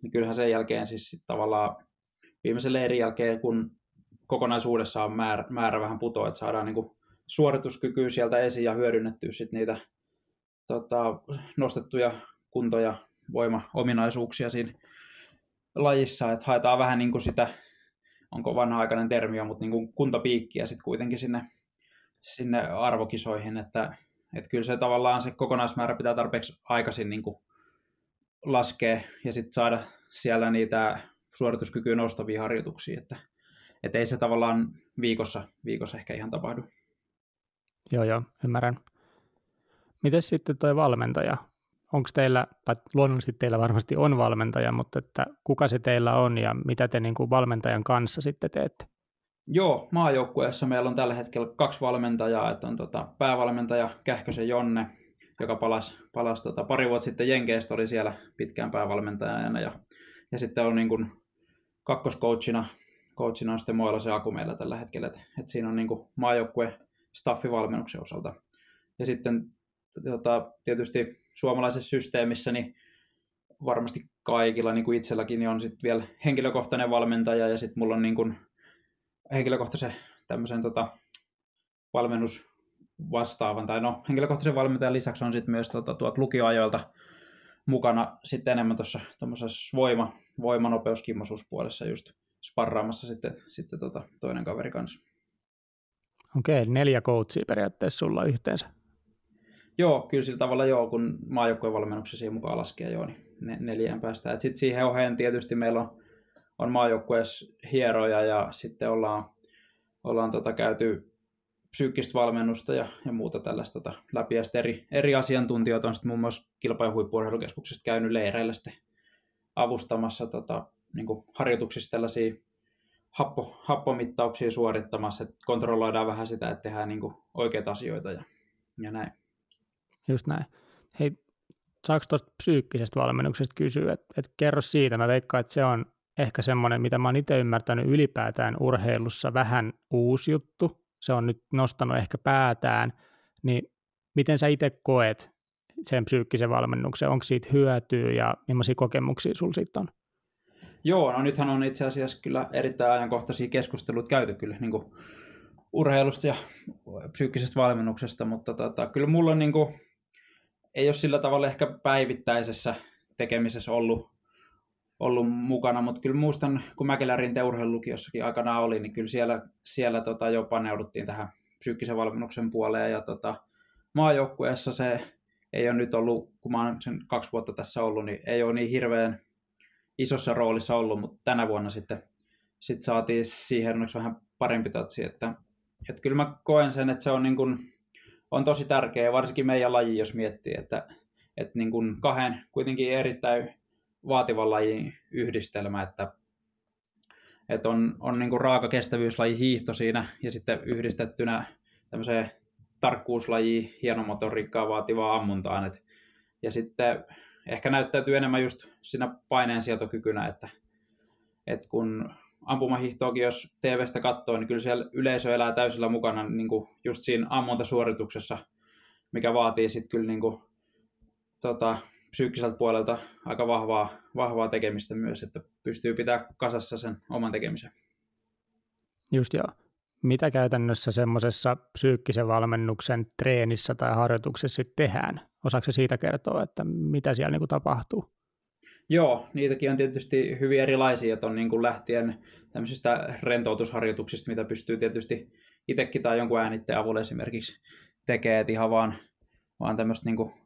niin kyllähän sen jälkeen siis tavallaan viimeisen leirin jälkeen, kun kokonaisuudessaan määrä, määrä vähän putoaa, että saadaan niinku suorituskykyä sieltä esiin ja hyödynnettyä sit niitä tota, nostettuja kuntoja, voima-ominaisuuksia siinä lajissa, että haetaan vähän niin kuin sitä, onko vanha-aikainen termi, mutta niin kuin kuntopiikkiä sitten kuitenkin sinne, sinne arvokisoihin, että, että kyllä se tavallaan se kokonaismäärä pitää tarpeeksi aikaisin niin kuin laskea ja sitten saada siellä niitä suorituskykyä nostavia harjoituksia, että, että ei se tavallaan viikossa, viikossa ehkä ihan tapahdu. Joo, joo, ymmärrän. Miten sitten tuo valmentaja? Onko teillä, tai luonnollisesti teillä varmasti on valmentaja, mutta että kuka se teillä on ja mitä te niin kuin valmentajan kanssa sitten teette? Joo, maajoukkueessa meillä on tällä hetkellä kaksi valmentajaa, että on tota päävalmentaja Kähkösen Jonne, joka palasi, palasi tota, pari vuotta sitten Jenkeistä, oli siellä pitkään päävalmentajana. Ja, ja sitten on niin kuin kakkoscoachina coachina on sitten Moila se Aku meillä tällä hetkellä, että, että siinä on niin kuin maajoukkue staffivalmennuksen osalta. Ja sitten tota, tietysti suomalaisessa systeemissä niin varmasti kaikilla, niin kuin itselläkin, niin on sitten vielä henkilökohtainen valmentaja. Ja sitten mulla on niin kuin henkilökohtaisen tämmöisen tota, valmennus vastaavan, tai no henkilökohtaisen valmentajan lisäksi on sitten myös tota, tuot lukioajoilta mukana sitten enemmän tuossa voima, voimanopeuskimmosuuspuolessa just sparraamassa sitten, sitten tota, toinen kaveri kanssa. Okei, neljä coachia periaatteessa sulla yhteensä. Joo, kyllä sillä tavalla joo, kun maajoukkojen valmennuksen siihen mukaan laskee joo, niin ne, neljään päästään. Sitten siihen oheen tietysti meillä on, on maajoukkueessa hieroja ja sitten ollaan, ollaan tota käyty psyykkistä valmennusta ja, ja muuta tällaista tota, läpi. Ja sitten eri, eri asiantuntijoita on sitten muun muassa kilpa- ja käynyt leireillä sitten avustamassa tota, niin harjoituksissa tällaisia happo, happomittauksia suorittamassa, että kontrolloidaan vähän sitä, että tehdään niin oikeita asioita ja, ja näin. Just näin. Hei, saako tuosta psyykkisestä valmennuksesta kysyä, että, että kerro siitä, mä veikkaan, että se on ehkä semmoinen, mitä mä oon itse ymmärtänyt ylipäätään urheilussa vähän uusi juttu, se on nyt nostanut ehkä päätään, niin miten sä itse koet sen psyykkisen valmennuksen, onko siitä hyötyä ja millaisia kokemuksia sulla siitä on? Joo, no nythän on itse asiassa kyllä erittäin ajankohtaisia keskusteluita käyty kyllä niin kuin urheilusta ja psyykkisestä valmennuksesta, mutta tota, kyllä mulla on niin kuin, ei ole sillä tavalla ehkä päivittäisessä tekemisessä ollut, ollut mukana, mutta kyllä muistan, kun Mäkelärin urheilulukiossakin aikanaan oli, niin kyllä siellä, siellä tota, jo paneuduttiin tähän psyykkisen valmennuksen puoleen ja tota, maajoukkueessa se ei ole nyt ollut, kun mä olen sen kaksi vuotta tässä ollut, niin ei ole niin hirveän isossa roolissa ollut, mutta tänä vuonna sitten sit saatiin siihen onneksi vähän parempi tatsi, että, että kyllä mä koen sen, että se on, niin kuin, on tosi tärkeä, varsinkin meidän laji, jos miettii, että, että niin kuin kahden kuitenkin erittäin vaativan lajin yhdistelmä, että, että on, on niin kuin raaka kestävyyslaji hiihto siinä ja sitten yhdistettynä tämmöiseen tarkkuuslajiin, hienomotoriikkaa vaativaa ammuntaan. Et, ja sitten ehkä näyttäytyy enemmän just siinä paineensietokykynä, että, että kun ampumahiihtoakin, jos TVstä katsoo, niin kyllä siellä yleisö elää täysillä mukana niin kuin just siinä ammuntasuorituksessa, mikä vaatii sitten kyllä niin kuin, tota, psyykkiseltä puolelta aika vahvaa, vahvaa tekemistä myös, että pystyy pitää kasassa sen oman tekemisen. Just joo. Mitä käytännössä semmoisessa psyykkisen valmennuksen treenissä tai harjoituksessa sitten tehdään? Osaako siitä kertoa, että mitä siellä niin tapahtuu? Joo, niitäkin on tietysti hyvin erilaisia, että on niin kuin lähtien tämmöisistä rentoutusharjoituksista, mitä pystyy tietysti itsekin tai jonkun äänitteen avulla esimerkiksi tekee, että ihan vaan, vaan tämmöistä niin kuin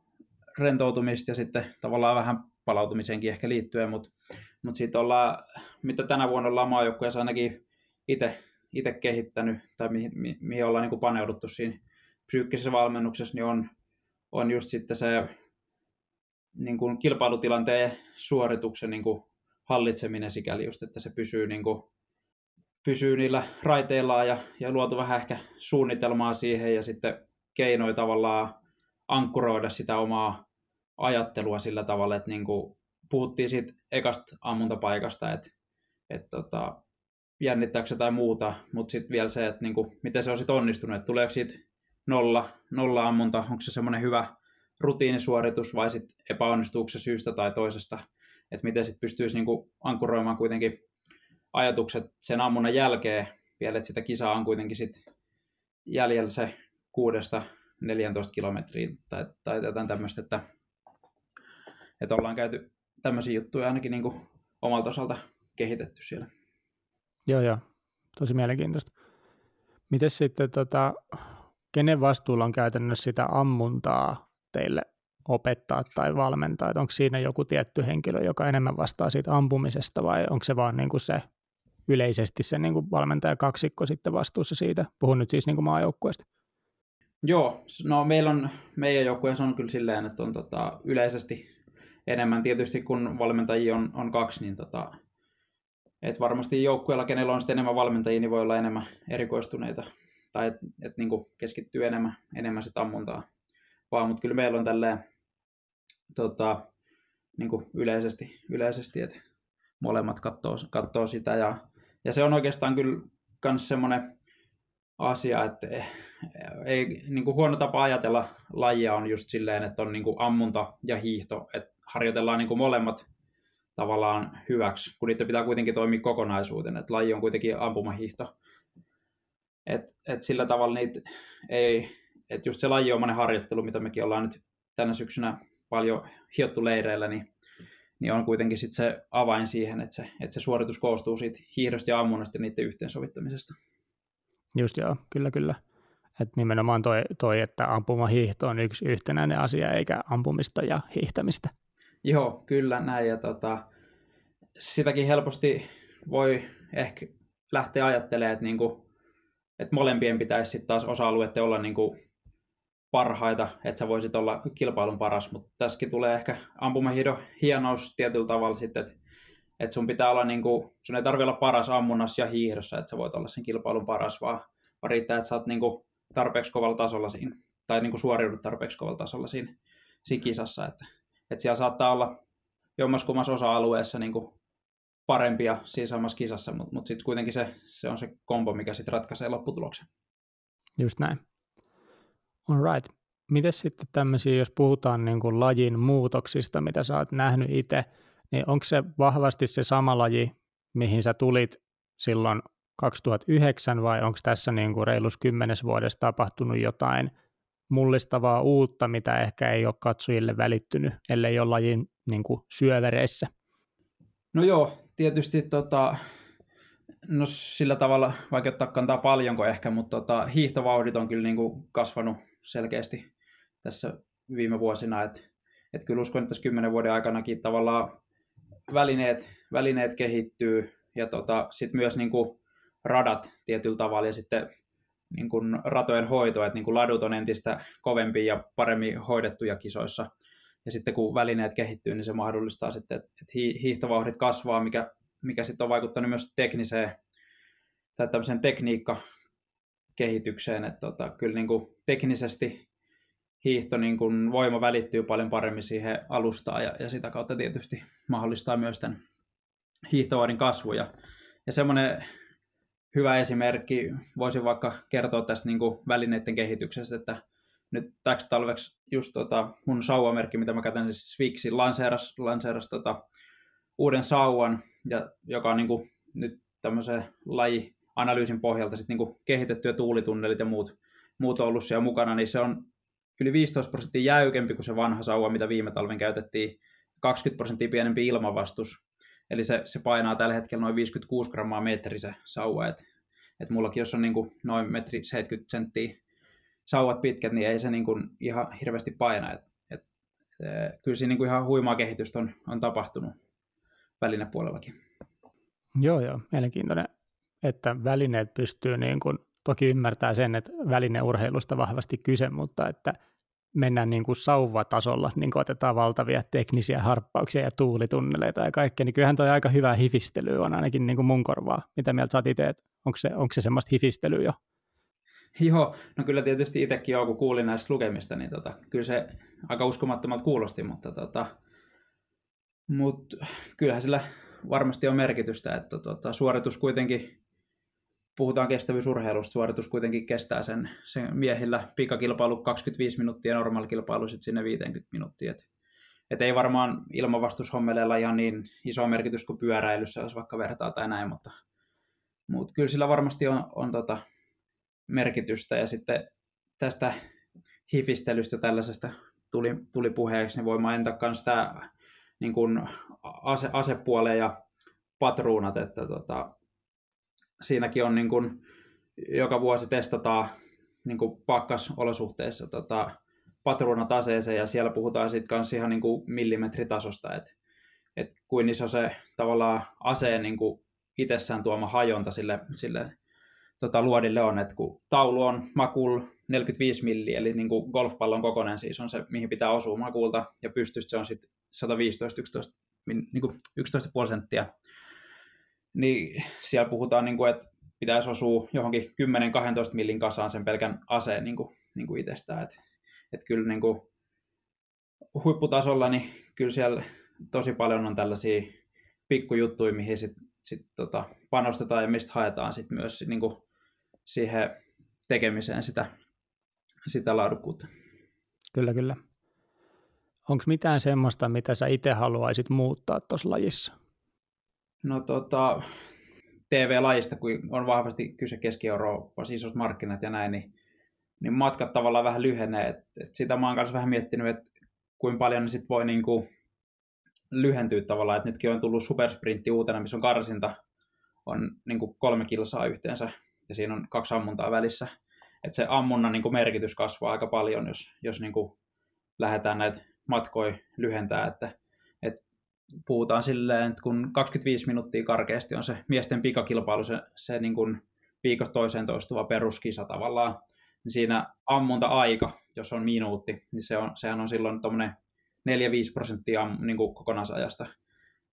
rentoutumista ja sitten tavallaan vähän palautumiseenkin ehkä liittyen, mutta, mutta sitten ollaan, mitä tänä vuonna ollaan maajoukkueessa ainakin itse itse kehittänyt tai mihin, mihin ollaan niin kuin paneuduttu siinä psyykkisessä valmennuksessa, niin on, on just sitten se niin kuin kilpailutilanteen suorituksen niin kuin hallitseminen sikäli just, että se pysyy, niin kuin, pysyy niillä raiteillaan ja, ja luotu vähän ehkä suunnitelmaa siihen ja sitten keinoi tavallaan ankkuroida sitä omaa ajattelua sillä tavalla, että niin kuin puhuttiin siitä ekasta ammuntapaikasta, että, että tota, jännittääkö tai muuta, mutta sitten vielä se, että niin kuin, miten se on sitten onnistunut, että tuleeko siitä nolla, nolla ammunta, onko se semmoinen hyvä rutiinisuoritus vai sitten epäonnistuuko se syystä tai toisesta, että miten sitten pystyisi niin kuin ankkuroimaan kuitenkin ajatukset sen ammunnan jälkeen vielä, että sitä kisaa on kuitenkin sitten jäljellä se kuudesta 14 kilometriin tai, tai jotain tämmöistä, että, että ollaan käyty tämmöisiä juttuja ainakin niin kuin omalta osalta kehitetty siellä. Joo, joo. Tosi mielenkiintoista. Miten sitten, tota, kenen vastuulla on käytännössä sitä ammuntaa teille opettaa tai valmentaa? Onko siinä joku tietty henkilö, joka enemmän vastaa siitä ampumisesta vai onko se vaan niin kuin se yleisesti se niin kuin valmentaja kaksikko sitten vastuussa siitä? Puhun nyt siis niin kuin maajoukkueesta. Joo, no meillä on, meidän joukkueessa on kyllä silleen, että on tota, yleisesti enemmän. Tietysti kun valmentajia on, on kaksi, niin tota, et varmasti joukkueella, kenellä on sitten enemmän valmentajia, niin voi olla enemmän erikoistuneita. Tai että et, niin keskittyy enemmän, enemmän sit ammuntaa vaan, mutta kyllä meillä on tälleen tota, niin yleisesti, yleisesti, että molemmat katsoo, katsoo sitä. Ja, ja se on oikeastaan kyllä myös semmoinen asia, että ei, niin kuin huono tapa ajatella lajia on just silleen, että on niin kuin ammunta ja hiihto, että harjoitellaan niin kuin molemmat tavallaan hyväksi, kun niitä pitää kuitenkin toimia kokonaisuutena, että laji on kuitenkin ampumahiihto. Et, et sillä tavalla niitä ei, että just se lajiomainen harjoittelu, mitä mekin ollaan nyt tänä syksynä paljon hiottu leireillä, niin, niin on kuitenkin sit se avain siihen, että se, että se suoritus koostuu siitä hiihdosta ja ammunnasta ja niiden yhteensovittamisesta. Just joo, kyllä kyllä. Et nimenomaan toi, toi, että ampumahiihto on yksi yhtenäinen asia, eikä ampumista ja hiihtämistä. Joo, kyllä näin. Ja tota, sitäkin helposti voi ehkä lähteä ajattelemaan, että, niinku, että molempien pitäisi sitten taas osa-alueiden olla niinku parhaita, että sä voisit olla kilpailun paras, mutta tässäkin tulee ehkä ampumahiidon hienous tietyllä tavalla sitten, että, että sun pitää olla, niinku, sun ei tarvitse olla paras ammunnassa ja hiihdossa, että sä voit olla sen kilpailun paras, vaan, vaan riittää, että sä oot niinku tarpeeksi kovalla tasolla siinä, tai niinku suoriudut tarpeeksi kovalla tasolla siinä, siinä kisassa, että, että siellä saattaa olla jommaskummassa osa-alueessa niin kuin parempia siinä samassa kisassa, mutta mut sitten kuitenkin se, se on se kombo, mikä sitten ratkaisee lopputuloksen. Just näin. All right. Miten sitten tämmöisiä, jos puhutaan niin kuin lajin muutoksista, mitä sä oot nähnyt itse, niin onko se vahvasti se sama laji, mihin sä tulit silloin 2009 vai onko tässä niin kuin reilus kymmenes vuodessa tapahtunut jotain mullistavaa uutta, mitä ehkä ei ole katsojille välittynyt, ellei ole lajin niin kuin syövereissä? No joo, tietysti tota, no sillä tavalla, vaikka ottaa kantaa paljonko ehkä, mutta tota, hiihtovauhdit on kyllä niin kuin kasvanut selkeästi tässä viime vuosina, että et kyllä uskon, että tässä kymmenen vuoden aikanakin tavallaan välineet, välineet kehittyy ja tota, sitten myös niin kuin radat tietyllä tavalla ja sitten niin kuin ratojen hoito, että niin kuin ladut on entistä kovempi ja paremmin hoidettuja kisoissa. Ja sitten kun välineet kehittyy, niin se mahdollistaa sitten, että hiihtovauhdit kasvaa, mikä, mikä sitten on vaikuttanut myös tekniseen tai tämmöiseen tekniikkakehitykseen, että tota, kyllä niin kuin teknisesti hiihto niin kuin voima välittyy paljon paremmin siihen alustaan ja, ja sitä kautta tietysti mahdollistaa myös tämän hiihtovaadin kasvu. Ja, ja semmoinen hyvä esimerkki, voisin vaikka kertoa tästä niin kuin välineiden kehityksestä, että nyt täksi talveksi just tota, mun sauvamerkki, mitä mä käytän siis Swixin, lanseeras, lanseeras tota, uuden sauvan, ja, joka on niin kuin, nyt tämmöisen lajianalyysin pohjalta sit, niin kuin, kehitettyä tuulitunnelit ja muut, muut on ollut siellä mukana, niin se on yli 15 prosenttia jäykempi kuin se vanha sauva, mitä viime talven käytettiin, 20 prosenttia pienempi ilmavastus, Eli se, se painaa tällä hetkellä noin 56 grammaa metri se sauva. Et, et mullakin, jos on niin kuin noin metri 70 senttiä sauvat pitkät, niin ei se niin kuin ihan hirveästi paina. Et, et, et, kyllä siinä niin kuin ihan huimaa kehitystä on, on tapahtunut välinepuolellakin. Joo, joo, mielenkiintoinen, että välineet pystyy niin kuin, toki ymmärtää sen, että välineurheilusta vahvasti kyse, mutta että mennä niin kuin sauvatasolla, niin kuin otetaan valtavia teknisiä harppauksia ja tuulitunneleita ja kaikkea, niin kyllähän toi aika hyvää hifistelyä on ainakin niin kuin mun korvaa. Mitä mieltä sä itse, onko se, onko se semmoista hifistelyä jo? Joo, no kyllä tietysti itsekin jo, kun kuulin näistä lukemista, niin tota, kyllä se aika uskomattomalta kuulosti, mutta tota, mut, kyllähän sillä varmasti on merkitystä, että tota, suoritus kuitenkin, puhutaan kestävyysurheilusta, suoritus kuitenkin kestää sen, sen miehillä pikakilpailu 25 minuuttia ja normaalikilpailu sitten sinne 50 minuuttia. Et, et ei varmaan ilmavastushommelella ihan niin iso merkitys kuin pyöräilyssä, jos vaikka vertaa tai näin, mutta, mutta kyllä sillä varmasti on, on tota, merkitystä. Ja sitten tästä hifistelystä tällaisesta tuli, tuli puheeksi, niin voi mainita myös tämä niin ase, asepuoleen ja patruunat, että tota, siinäkin on niin kuin, joka vuosi testataan niin kuin pakkasolosuhteissa tota, patruunat aseeseen ja siellä puhutaan sitten kanssa ihan niin kuin millimetritasosta, että et kuin iso se tavallaan aseen niin kuin itsessään tuoma hajonta sille, sille tota, luodille on, että kun taulu on makul 45 milli, eli niin kuin golfpallon kokoinen siis on se, mihin pitää osua makulta, ja pystystä se on sitten 115, 11, niin kuin 11,5 senttiä, niin siellä puhutaan, niin kuin, että pitäisi osua johonkin 10-12 millin kasaan sen pelkän aseen niin kuin, niin kuin itsestään. Että et kyllä niin kuin, huipputasolla, niin kyllä siellä tosi paljon on tällaisia pikkujuttuja, mihin sit, sit, tota, panostetaan ja mistä haetaan sit myös niin kuin, siihen tekemiseen sitä, sitä laadukkuutta. Kyllä, kyllä. Onko mitään semmoista, mitä sä itse haluaisit muuttaa tuossa lajissa? No tota, TV-lajista, kun on vahvasti kyse Keski-Euroopassa, isot markkinat ja näin, niin, niin matkat tavallaan vähän lyhenee. Et, et sitä mä oon kanssa vähän miettinyt, että kuinka paljon ne sit voi niinku lyhentyä tavallaan. Et nytkin on tullut supersprintti uutena, missä on karsinta, on niinku kolme kilsaa yhteensä ja siinä on kaksi ammuntaa välissä. Et se ammunnan niin kuin merkitys kasvaa aika paljon, jos, jos niin kuin lähdetään näitä matkoja lyhentää, että puhutaan silleen, että kun 25 minuuttia karkeasti on se miesten pikakilpailu, se, se niin kuin viikosta toiseen toistuva peruskisa tavallaan, niin siinä ammunta-aika, jos on minuutti, niin se on, sehän on silloin tuommoinen 4-5 prosenttia niin kuin kokonaisajasta.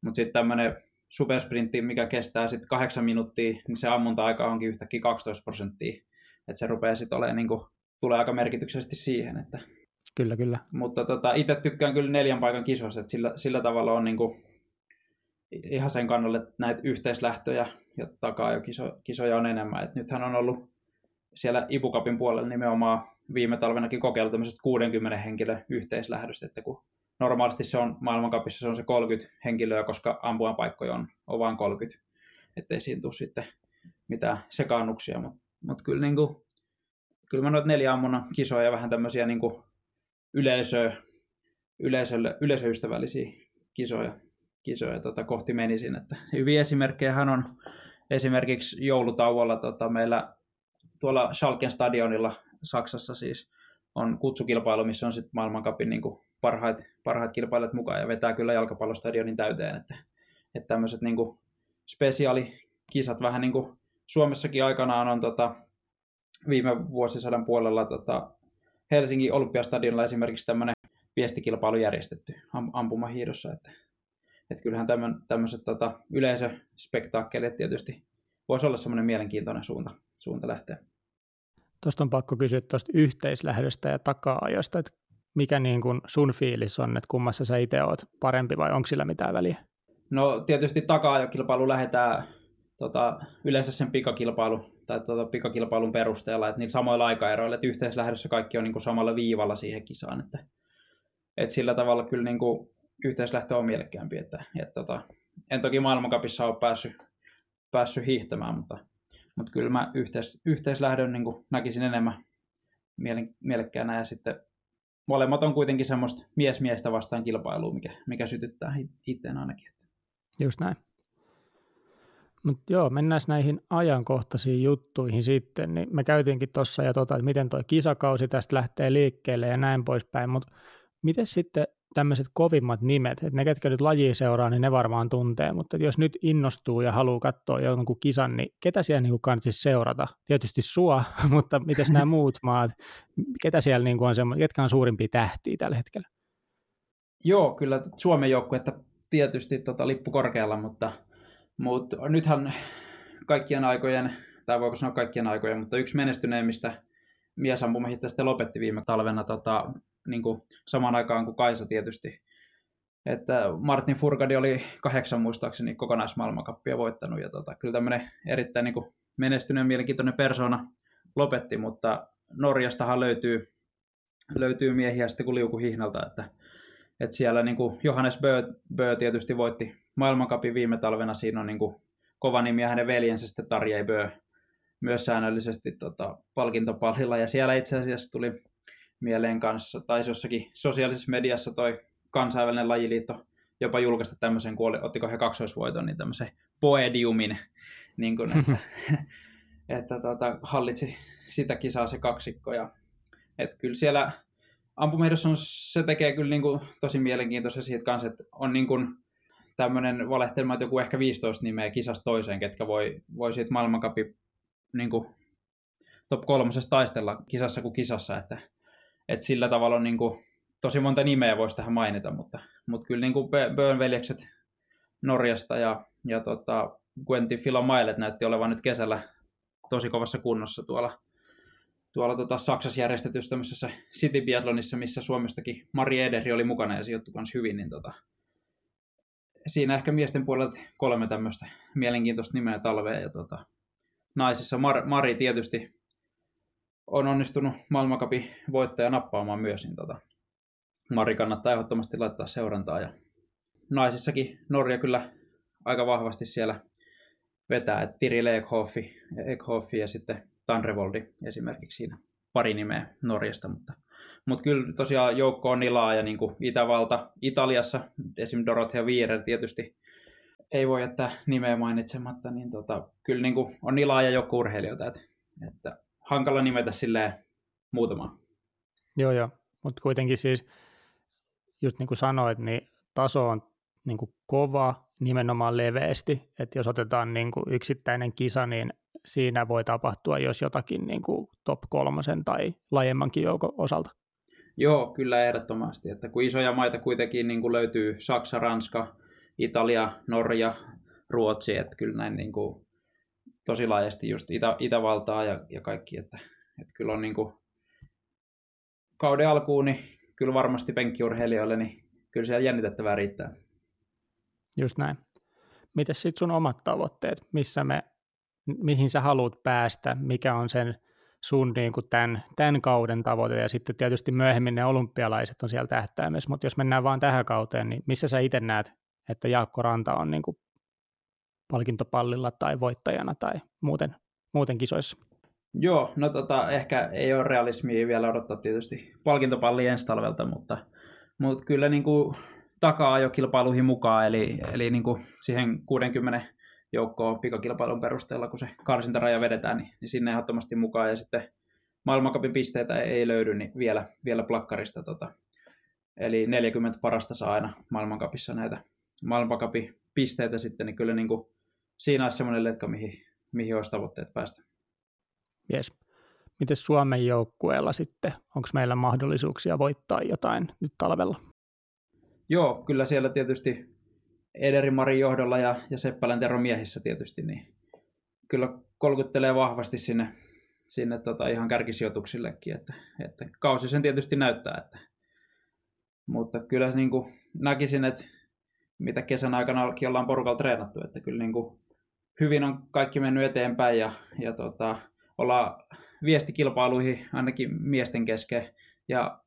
Mutta sitten tämmöinen supersprintti, mikä kestää sitten kahdeksan minuuttia, niin se ammunta-aika onkin yhtäkkiä 12 prosenttia. Että se rupeaa sitten olemaan, niin kuin, tulee aika merkityksellisesti siihen. Että... Kyllä, kyllä. Mutta tota, itse tykkään kyllä neljän paikan kisoissa, että sillä, sillä tavalla on niin kuin, ihan sen kannalle, näitä yhteislähtöjä ja takaa jo kiso, kisoja on enemmän. Et nythän on ollut siellä Ipukapin puolella nimenomaan viime talvenakin kokeilu tämmöisestä 60 henkilö yhteislähdöstä, että kun normaalisti se on maailmankapissa se on se 30 henkilöä, koska ampujan paikkoja on, on vain 30, ettei siinä tule sitten mitään sekaannuksia, mutta mut kyllä, niin kuin, kyllä mä noita neljä ammunnan kisoja ja vähän tämmöisiä niin yleisö, yleisölle, yleisöystävällisiä kisoja, kisoja tota, kohti menisin. Että hyviä esimerkkejä on esimerkiksi joulutauolla tota, meillä tuolla Schalken stadionilla Saksassa siis on kutsukilpailu, missä on sitten maailmankapin niin kuin parhaat, parhaat kilpailijat mukaan ja vetää kyllä jalkapallostadionin täyteen. Että, että tämmöiset niin spesiaalikisat vähän niin kuin Suomessakin aikanaan on tota, viime vuosisadan puolella tota, Helsingin Olympiastadionilla esimerkiksi tämmöinen viestikilpailu järjestetty ampumahiidossa. Että, että kyllähän tämän, tämmöiset tota, yleisöspektaakkelit tietysti voisi olla semmoinen mielenkiintoinen suunta, suunta lähteä. Tuosta on pakko kysyä tuosta yhteislähdöstä ja taka-ajosta, että mikä niin kuin sun fiilis on, että kummassa sä itse oot parempi vai onko sillä mitään väliä? No tietysti taka-ajokilpailu lähdetään tota, yleensä sen pikakilpailu tai tota, pikakilpailun perusteella, että niillä samoilla aikaeroilla, että yhteislähdössä kaikki on niin kuin samalla viivalla siihen kisaan, että, että sillä tavalla kyllä niin kuin yhteislähtö on mielekkäämpi, että, että tota, en toki maailmankapissa ole päässyt, päässyt hiihtämään, mutta, mutta kyllä mä yhteis, yhteislähdön niin kuin näkisin enemmän mielekkäänä ja sitten molemmat on kuitenkin semmoista mies-miestä vastaan kilpailua, mikä, mikä sytyttää itteen ainakin. Just näin. Mutta joo, mennään näihin ajankohtaisiin juttuihin sitten. Niin me käytiinkin tuossa ja tota, että miten tuo kisakausi tästä lähtee liikkeelle ja näin poispäin, mutta miten sitten tämmöiset kovimmat nimet, että ne, ketkä nyt lajia seuraa, niin ne varmaan tuntee, mutta jos nyt innostuu ja haluaa katsoa jonkun kisan, niin ketä siellä niin kannattaisi seurata? Tietysti sua, mutta miten nämä muut maat, ketä siellä niin on semmoinen, ketkä on suurimpia tähtiä tällä hetkellä? Joo, kyllä Suomen joukkuetta tietysti tota, lippu korkealla, mutta, mutta nythän kaikkien aikojen, tai voiko sanoa kaikkien aikojen, mutta yksi menestyneimmistä miesampumahitta sitten lopetti viime talvena tota, niin kuin samaan aikaan kuin Kaisa tietysti. Että Martin Furgadi oli kahdeksan muistaakseni kokonaismaailmankappia voittanut ja tota, kyllä tämmöinen erittäin niin kuin menestyneen mielenkiintoinen persona lopetti, mutta Norjastahan löytyy, löytyy miehiä sitten kuin liuku hihnalta, että, että siellä niin kuin Johannes Bö, Bö tietysti voitti maailmankapin viime talvena, siinä on niin kuin kova nimi ja hänen veljensä sitten Tarjei Bö myös säännöllisesti tota, palkintopallilla ja siellä itse asiassa tuli mieleen kanssa, tai jossakin sosiaalisessa mediassa toi kansainvälinen lajiliitto jopa julkaista tämmöisen, kun oli, ottiko he kaksoisvoiton, niin tämmöisen poediumin, niin kuin, että, että tota, hallitsi sitä kisaa se kaksikko. Ja, että kyllä siellä ampumehdossa on, se tekee kyllä niin kuin, tosi mielenkiintoista siitä kanssa, että on niin kuin, tämmöinen valehtelma, että joku ehkä 15 nimeä kisasta toiseen, ketkä voi, voi siitä maailmankapin niin kuin, top kolmosesta taistella kisassa kuin kisassa, että et sillä tavalla on niin kuin, tosi monta nimeä voisi tähän mainita, mutta, mutta kyllä niin kuin veljekset Norjasta ja, ja tota, Quentin Filomailet näytti olevan nyt kesällä tosi kovassa kunnossa tuolla, tuolla tota Saksassa järjestetyssä tämmöisessä City Biathlonissa, missä Suomestakin Mari Ederi oli mukana ja sijoittui myös hyvin, niin tota, siinä ehkä miesten puolelta kolme tämmöistä mielenkiintoista nimeä talvea ja tota, naisissa Mar- Mari tietysti on onnistunut maailmankapin voittaja nappaamaan myös, niin tota, Mari kannattaa ehdottomasti laittaa seurantaa. Ja naisissakin Norja kyllä aika vahvasti siellä vetää, että Tiri Ekhoffi, Ekhoffi ja sitten Tanrevoldi esimerkiksi siinä pari nimeä Norjasta, mutta, mutta kyllä tosiaan joukko on ilaa ja niin kuin Itävalta, Italiassa, esim. Dorothea Wierer tietysti ei voi jättää nimeä mainitsematta, niin tota, kyllä niin kuin on ilaa ja joku urheilijoita, että, että hankala nimetä silleen muutama. Joo, joo. Mutta kuitenkin siis, just niin kuin sanoit, niin taso on niin kuin kova nimenomaan leveästi. Että jos otetaan niin kuin yksittäinen kisa, niin siinä voi tapahtua jos jotakin niin kuin top kolmosen tai laajemmankin joukon osalta. Joo, kyllä ehdottomasti. Että kun isoja maita kuitenkin niin kuin löytyy Saksa, Ranska, Italia, Norja, Ruotsi, että kyllä näin niin kuin tosi laajasti just Itä, Itävaltaa ja, ja kaikki, että, että kyllä on niin kuin kauden alkuun, niin kyllä varmasti penkkiurheilijoille, niin kyllä siellä jännitettävää riittää. Just näin. Miten sitten sun omat tavoitteet, missä me, mihin sä haluat päästä, mikä on sen sun niin kuin tämän, tämän kauden tavoite, ja sitten tietysti myöhemmin ne olympialaiset on siellä tähtäimessä, mutta jos mennään vaan tähän kauteen, niin missä sä itse näet, että Jaakko Ranta on niin kuin palkintopallilla tai voittajana tai muuten, muuten kisoissa? Joo, no tota, ehkä ei ole realismia vielä odottaa tietysti palkintopalli ensi talvelta, mutta, mutta kyllä niin kuin takaa jo kilpailuihin mukaan, eli, eli niin kuin siihen 60 joukkoon pikakilpailun perusteella, kun se karsintaraja vedetään, niin, niin sinne ehdottomasti mukaan, ja sitten maailmankapin pisteitä ei löydy, niin vielä, vielä plakkarista. Tota. Eli 40 parasta saa aina maailmankapissa näitä maailmankapin pisteitä sitten, niin kyllä niin kuin siinä olisi semmoinen letka, mihin, mihin olisi tavoitteet päästä. Yes. Miten Suomen joukkueella sitten? Onko meillä mahdollisuuksia voittaa jotain nyt talvella? Joo, kyllä siellä tietysti Ederi Marin johdolla ja, ja Seppälän Tero miehissä tietysti, niin kyllä kolkuttelee vahvasti sinne, sinne tota ihan kärkisijoituksillekin, että, että kausi sen tietysti näyttää, että, mutta kyllä niin kuin näkisin, että mitä kesän aikana ollaan porukalla treenattu, että kyllä niin kuin hyvin on kaikki mennyt eteenpäin ja, ja tota, ollaan viestikilpailuihin ainakin miesten kesken ja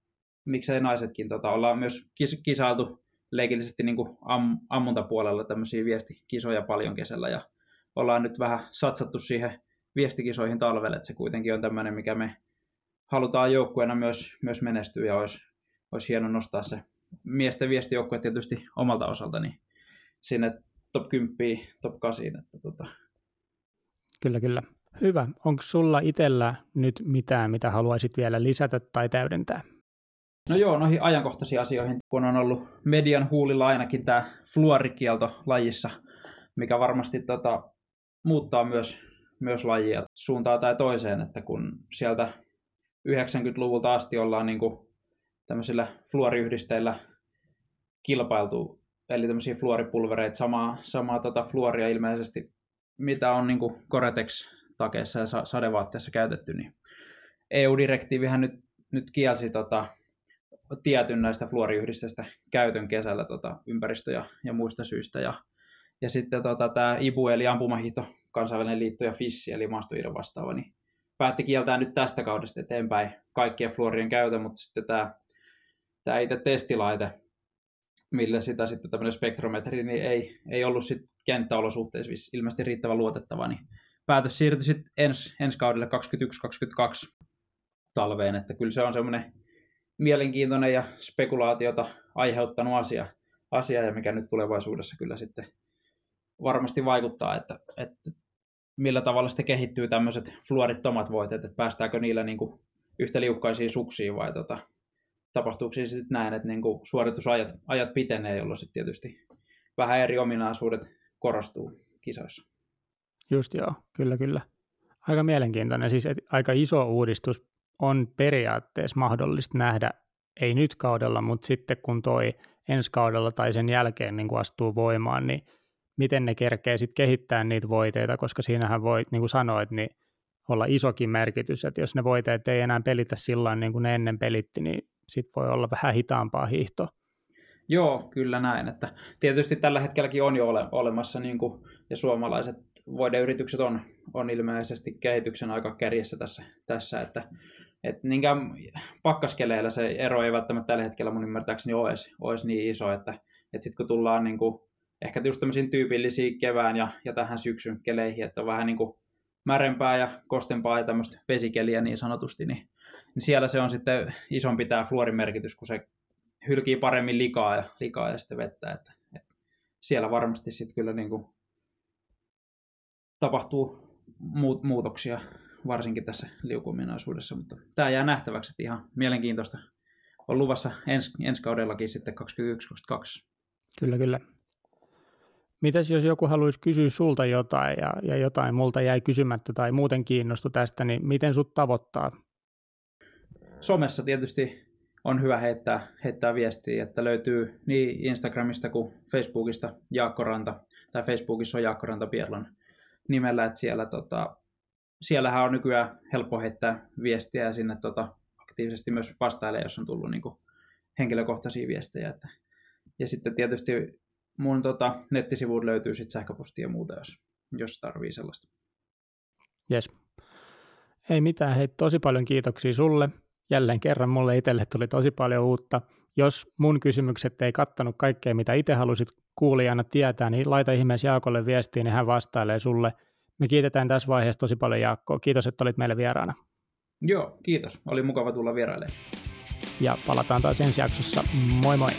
miksei naisetkin. Tota, ollaan myös kis- kisailtu leikillisesti niin kuin am- ammuntapuolella tämmöisiä viestikisoja paljon kesällä ja ollaan nyt vähän satsattu siihen viestikisoihin talvelle, että se kuitenkin on tämmöinen, mikä me halutaan joukkueena myös, myös menestyä ja olisi, olisi hieno nostaa se miesten viestijoukkue tietysti omalta osaltani sinne top 10, top 8. Että tota. Kyllä, kyllä. Hyvä. Onko sulla itsellä nyt mitään, mitä haluaisit vielä lisätä tai täydentää? No joo, noihin ajankohtaisiin asioihin, kun on ollut median huulilla ainakin tämä fluorikielto lajissa, mikä varmasti tota, muuttaa myös, myös lajia suuntaan tai toiseen, että kun sieltä 90-luvulta asti ollaan niin kuin tämmöisillä fluoriyhdisteillä kilpailtu, eli tämmöisiä fluoripulvereita, samaa, samaa tota fluoria ilmeisesti, mitä on niin Coretex-takeissa ja sadevaatteissa käytetty, niin EU-direktiivihän nyt, nyt kielsi tota, tietyn näistä fluoriyhdisteistä käytön kesällä tota, ympäristö- ja, ja muista syistä. Ja, ja sitten tota, tämä IBU eli ampumahito, kansainvälinen liitto ja FISSI eli maastoidon vastaava, niin päätti kieltää nyt tästä kaudesta eteenpäin kaikkien fluorien käytön, mutta sitten tämä, tämä itse testilaite, millä sitä sitten tämmöinen spektrometri, niin ei, ei ollut sitten kenttäolosuhteissa ilmeisesti riittävän luotettava, niin päätös siirtyi sitten ensi, ensi kaudelle 21-22 talveen, että kyllä se on semmoinen mielenkiintoinen ja spekulaatiota aiheuttanut asia, asia ja mikä nyt tulevaisuudessa kyllä sitten varmasti vaikuttaa, että, että millä tavalla sitten kehittyy tämmöiset fluorittomat voiteet, että päästäänkö niillä niin kuin yhtä liukkaisiin suksiin vai tota, tapahtuuko siis sitten näin, että niin kuin suoritusajat ajat pitenee, jolloin sitten tietysti vähän eri ominaisuudet korostuu kisoissa. Just joo, kyllä kyllä. Aika mielenkiintoinen, siis aika iso uudistus on periaatteessa mahdollista nähdä, ei nyt kaudella, mutta sitten kun toi ensi kaudella tai sen jälkeen niin kun astuu voimaan, niin miten ne kerkee sitten kehittää niitä voiteita, koska siinähän voi, niin kuin sanoit, niin olla isokin merkitys, että jos ne voiteet ei enää pelitä sillä niin kuin ne ennen pelitti, niin sitten voi olla vähän hitaampaa hiihtoa. Joo, kyllä näin. Että tietysti tällä hetkelläkin on jo ole, olemassa, niin kuin, ja suomalaiset voideyritykset on, on ilmeisesti kehityksen aika kärjessä tässä, tässä että että niinkään pakkaskeleillä se ero ei välttämättä tällä hetkellä mun ymmärtääkseni olisi, olisi niin iso, että, että sitten kun tullaan niin kuin, ehkä just tämmöisiin tyypillisiin kevään ja, ja tähän syksyn keleihin, että on vähän niin kuin märempää ja kostempaa ja tämmöistä vesikeliä niin sanotusti, niin, niin siellä se on sitten isompi tämä fluorin merkitys, kun se hylkii paremmin likaa ja, likaa ja sitten vettä, että, että siellä varmasti sitten kyllä niin kuin tapahtuu muutoksia varsinkin tässä liukuminaisuudessa, mutta tämä jää nähtäväksi, että ihan mielenkiintoista on luvassa ens, ensi kaudellakin sitten 2021-2022. Kyllä, kyllä. Mitäs jos joku haluaisi kysyä sulta jotain ja, ja jotain multa jäi kysymättä tai muuten kiinnostu tästä, niin miten sut tavoittaa? Somessa tietysti on hyvä heittää, heittää viestiä, että löytyy niin Instagramista kuin Facebookista Jaakko Ranta, tai Facebookissa on Jaakko Ranta Pierlon nimellä, että siellä tota, siellähän on nykyään helppo heittää viestiä ja sinne tota, aktiivisesti myös vastailee, jos on tullut niin kuin, henkilökohtaisia viestejä. Että, ja sitten tietysti mun tota, nettisivuun löytyy sitten sähköpostia ja muuta, jos, jos tarvii sellaista. Yes. Ei mitään, hei tosi paljon kiitoksia sulle. Jälleen kerran mulle itselle tuli tosi paljon uutta. Jos mun kysymykset ei kattanut kaikkea, mitä itse halusit kuulijana tietää, niin laita ihmeessä Jaakolle viestiin, niin hän vastailee sulle – me kiitetään tässä vaiheessa tosi paljon Jaakkoa. Kiitos, että olit meille vieraana. Joo, kiitos. Oli mukava tulla vierailemaan. Ja palataan taas ensi jaksossa. Moi moi!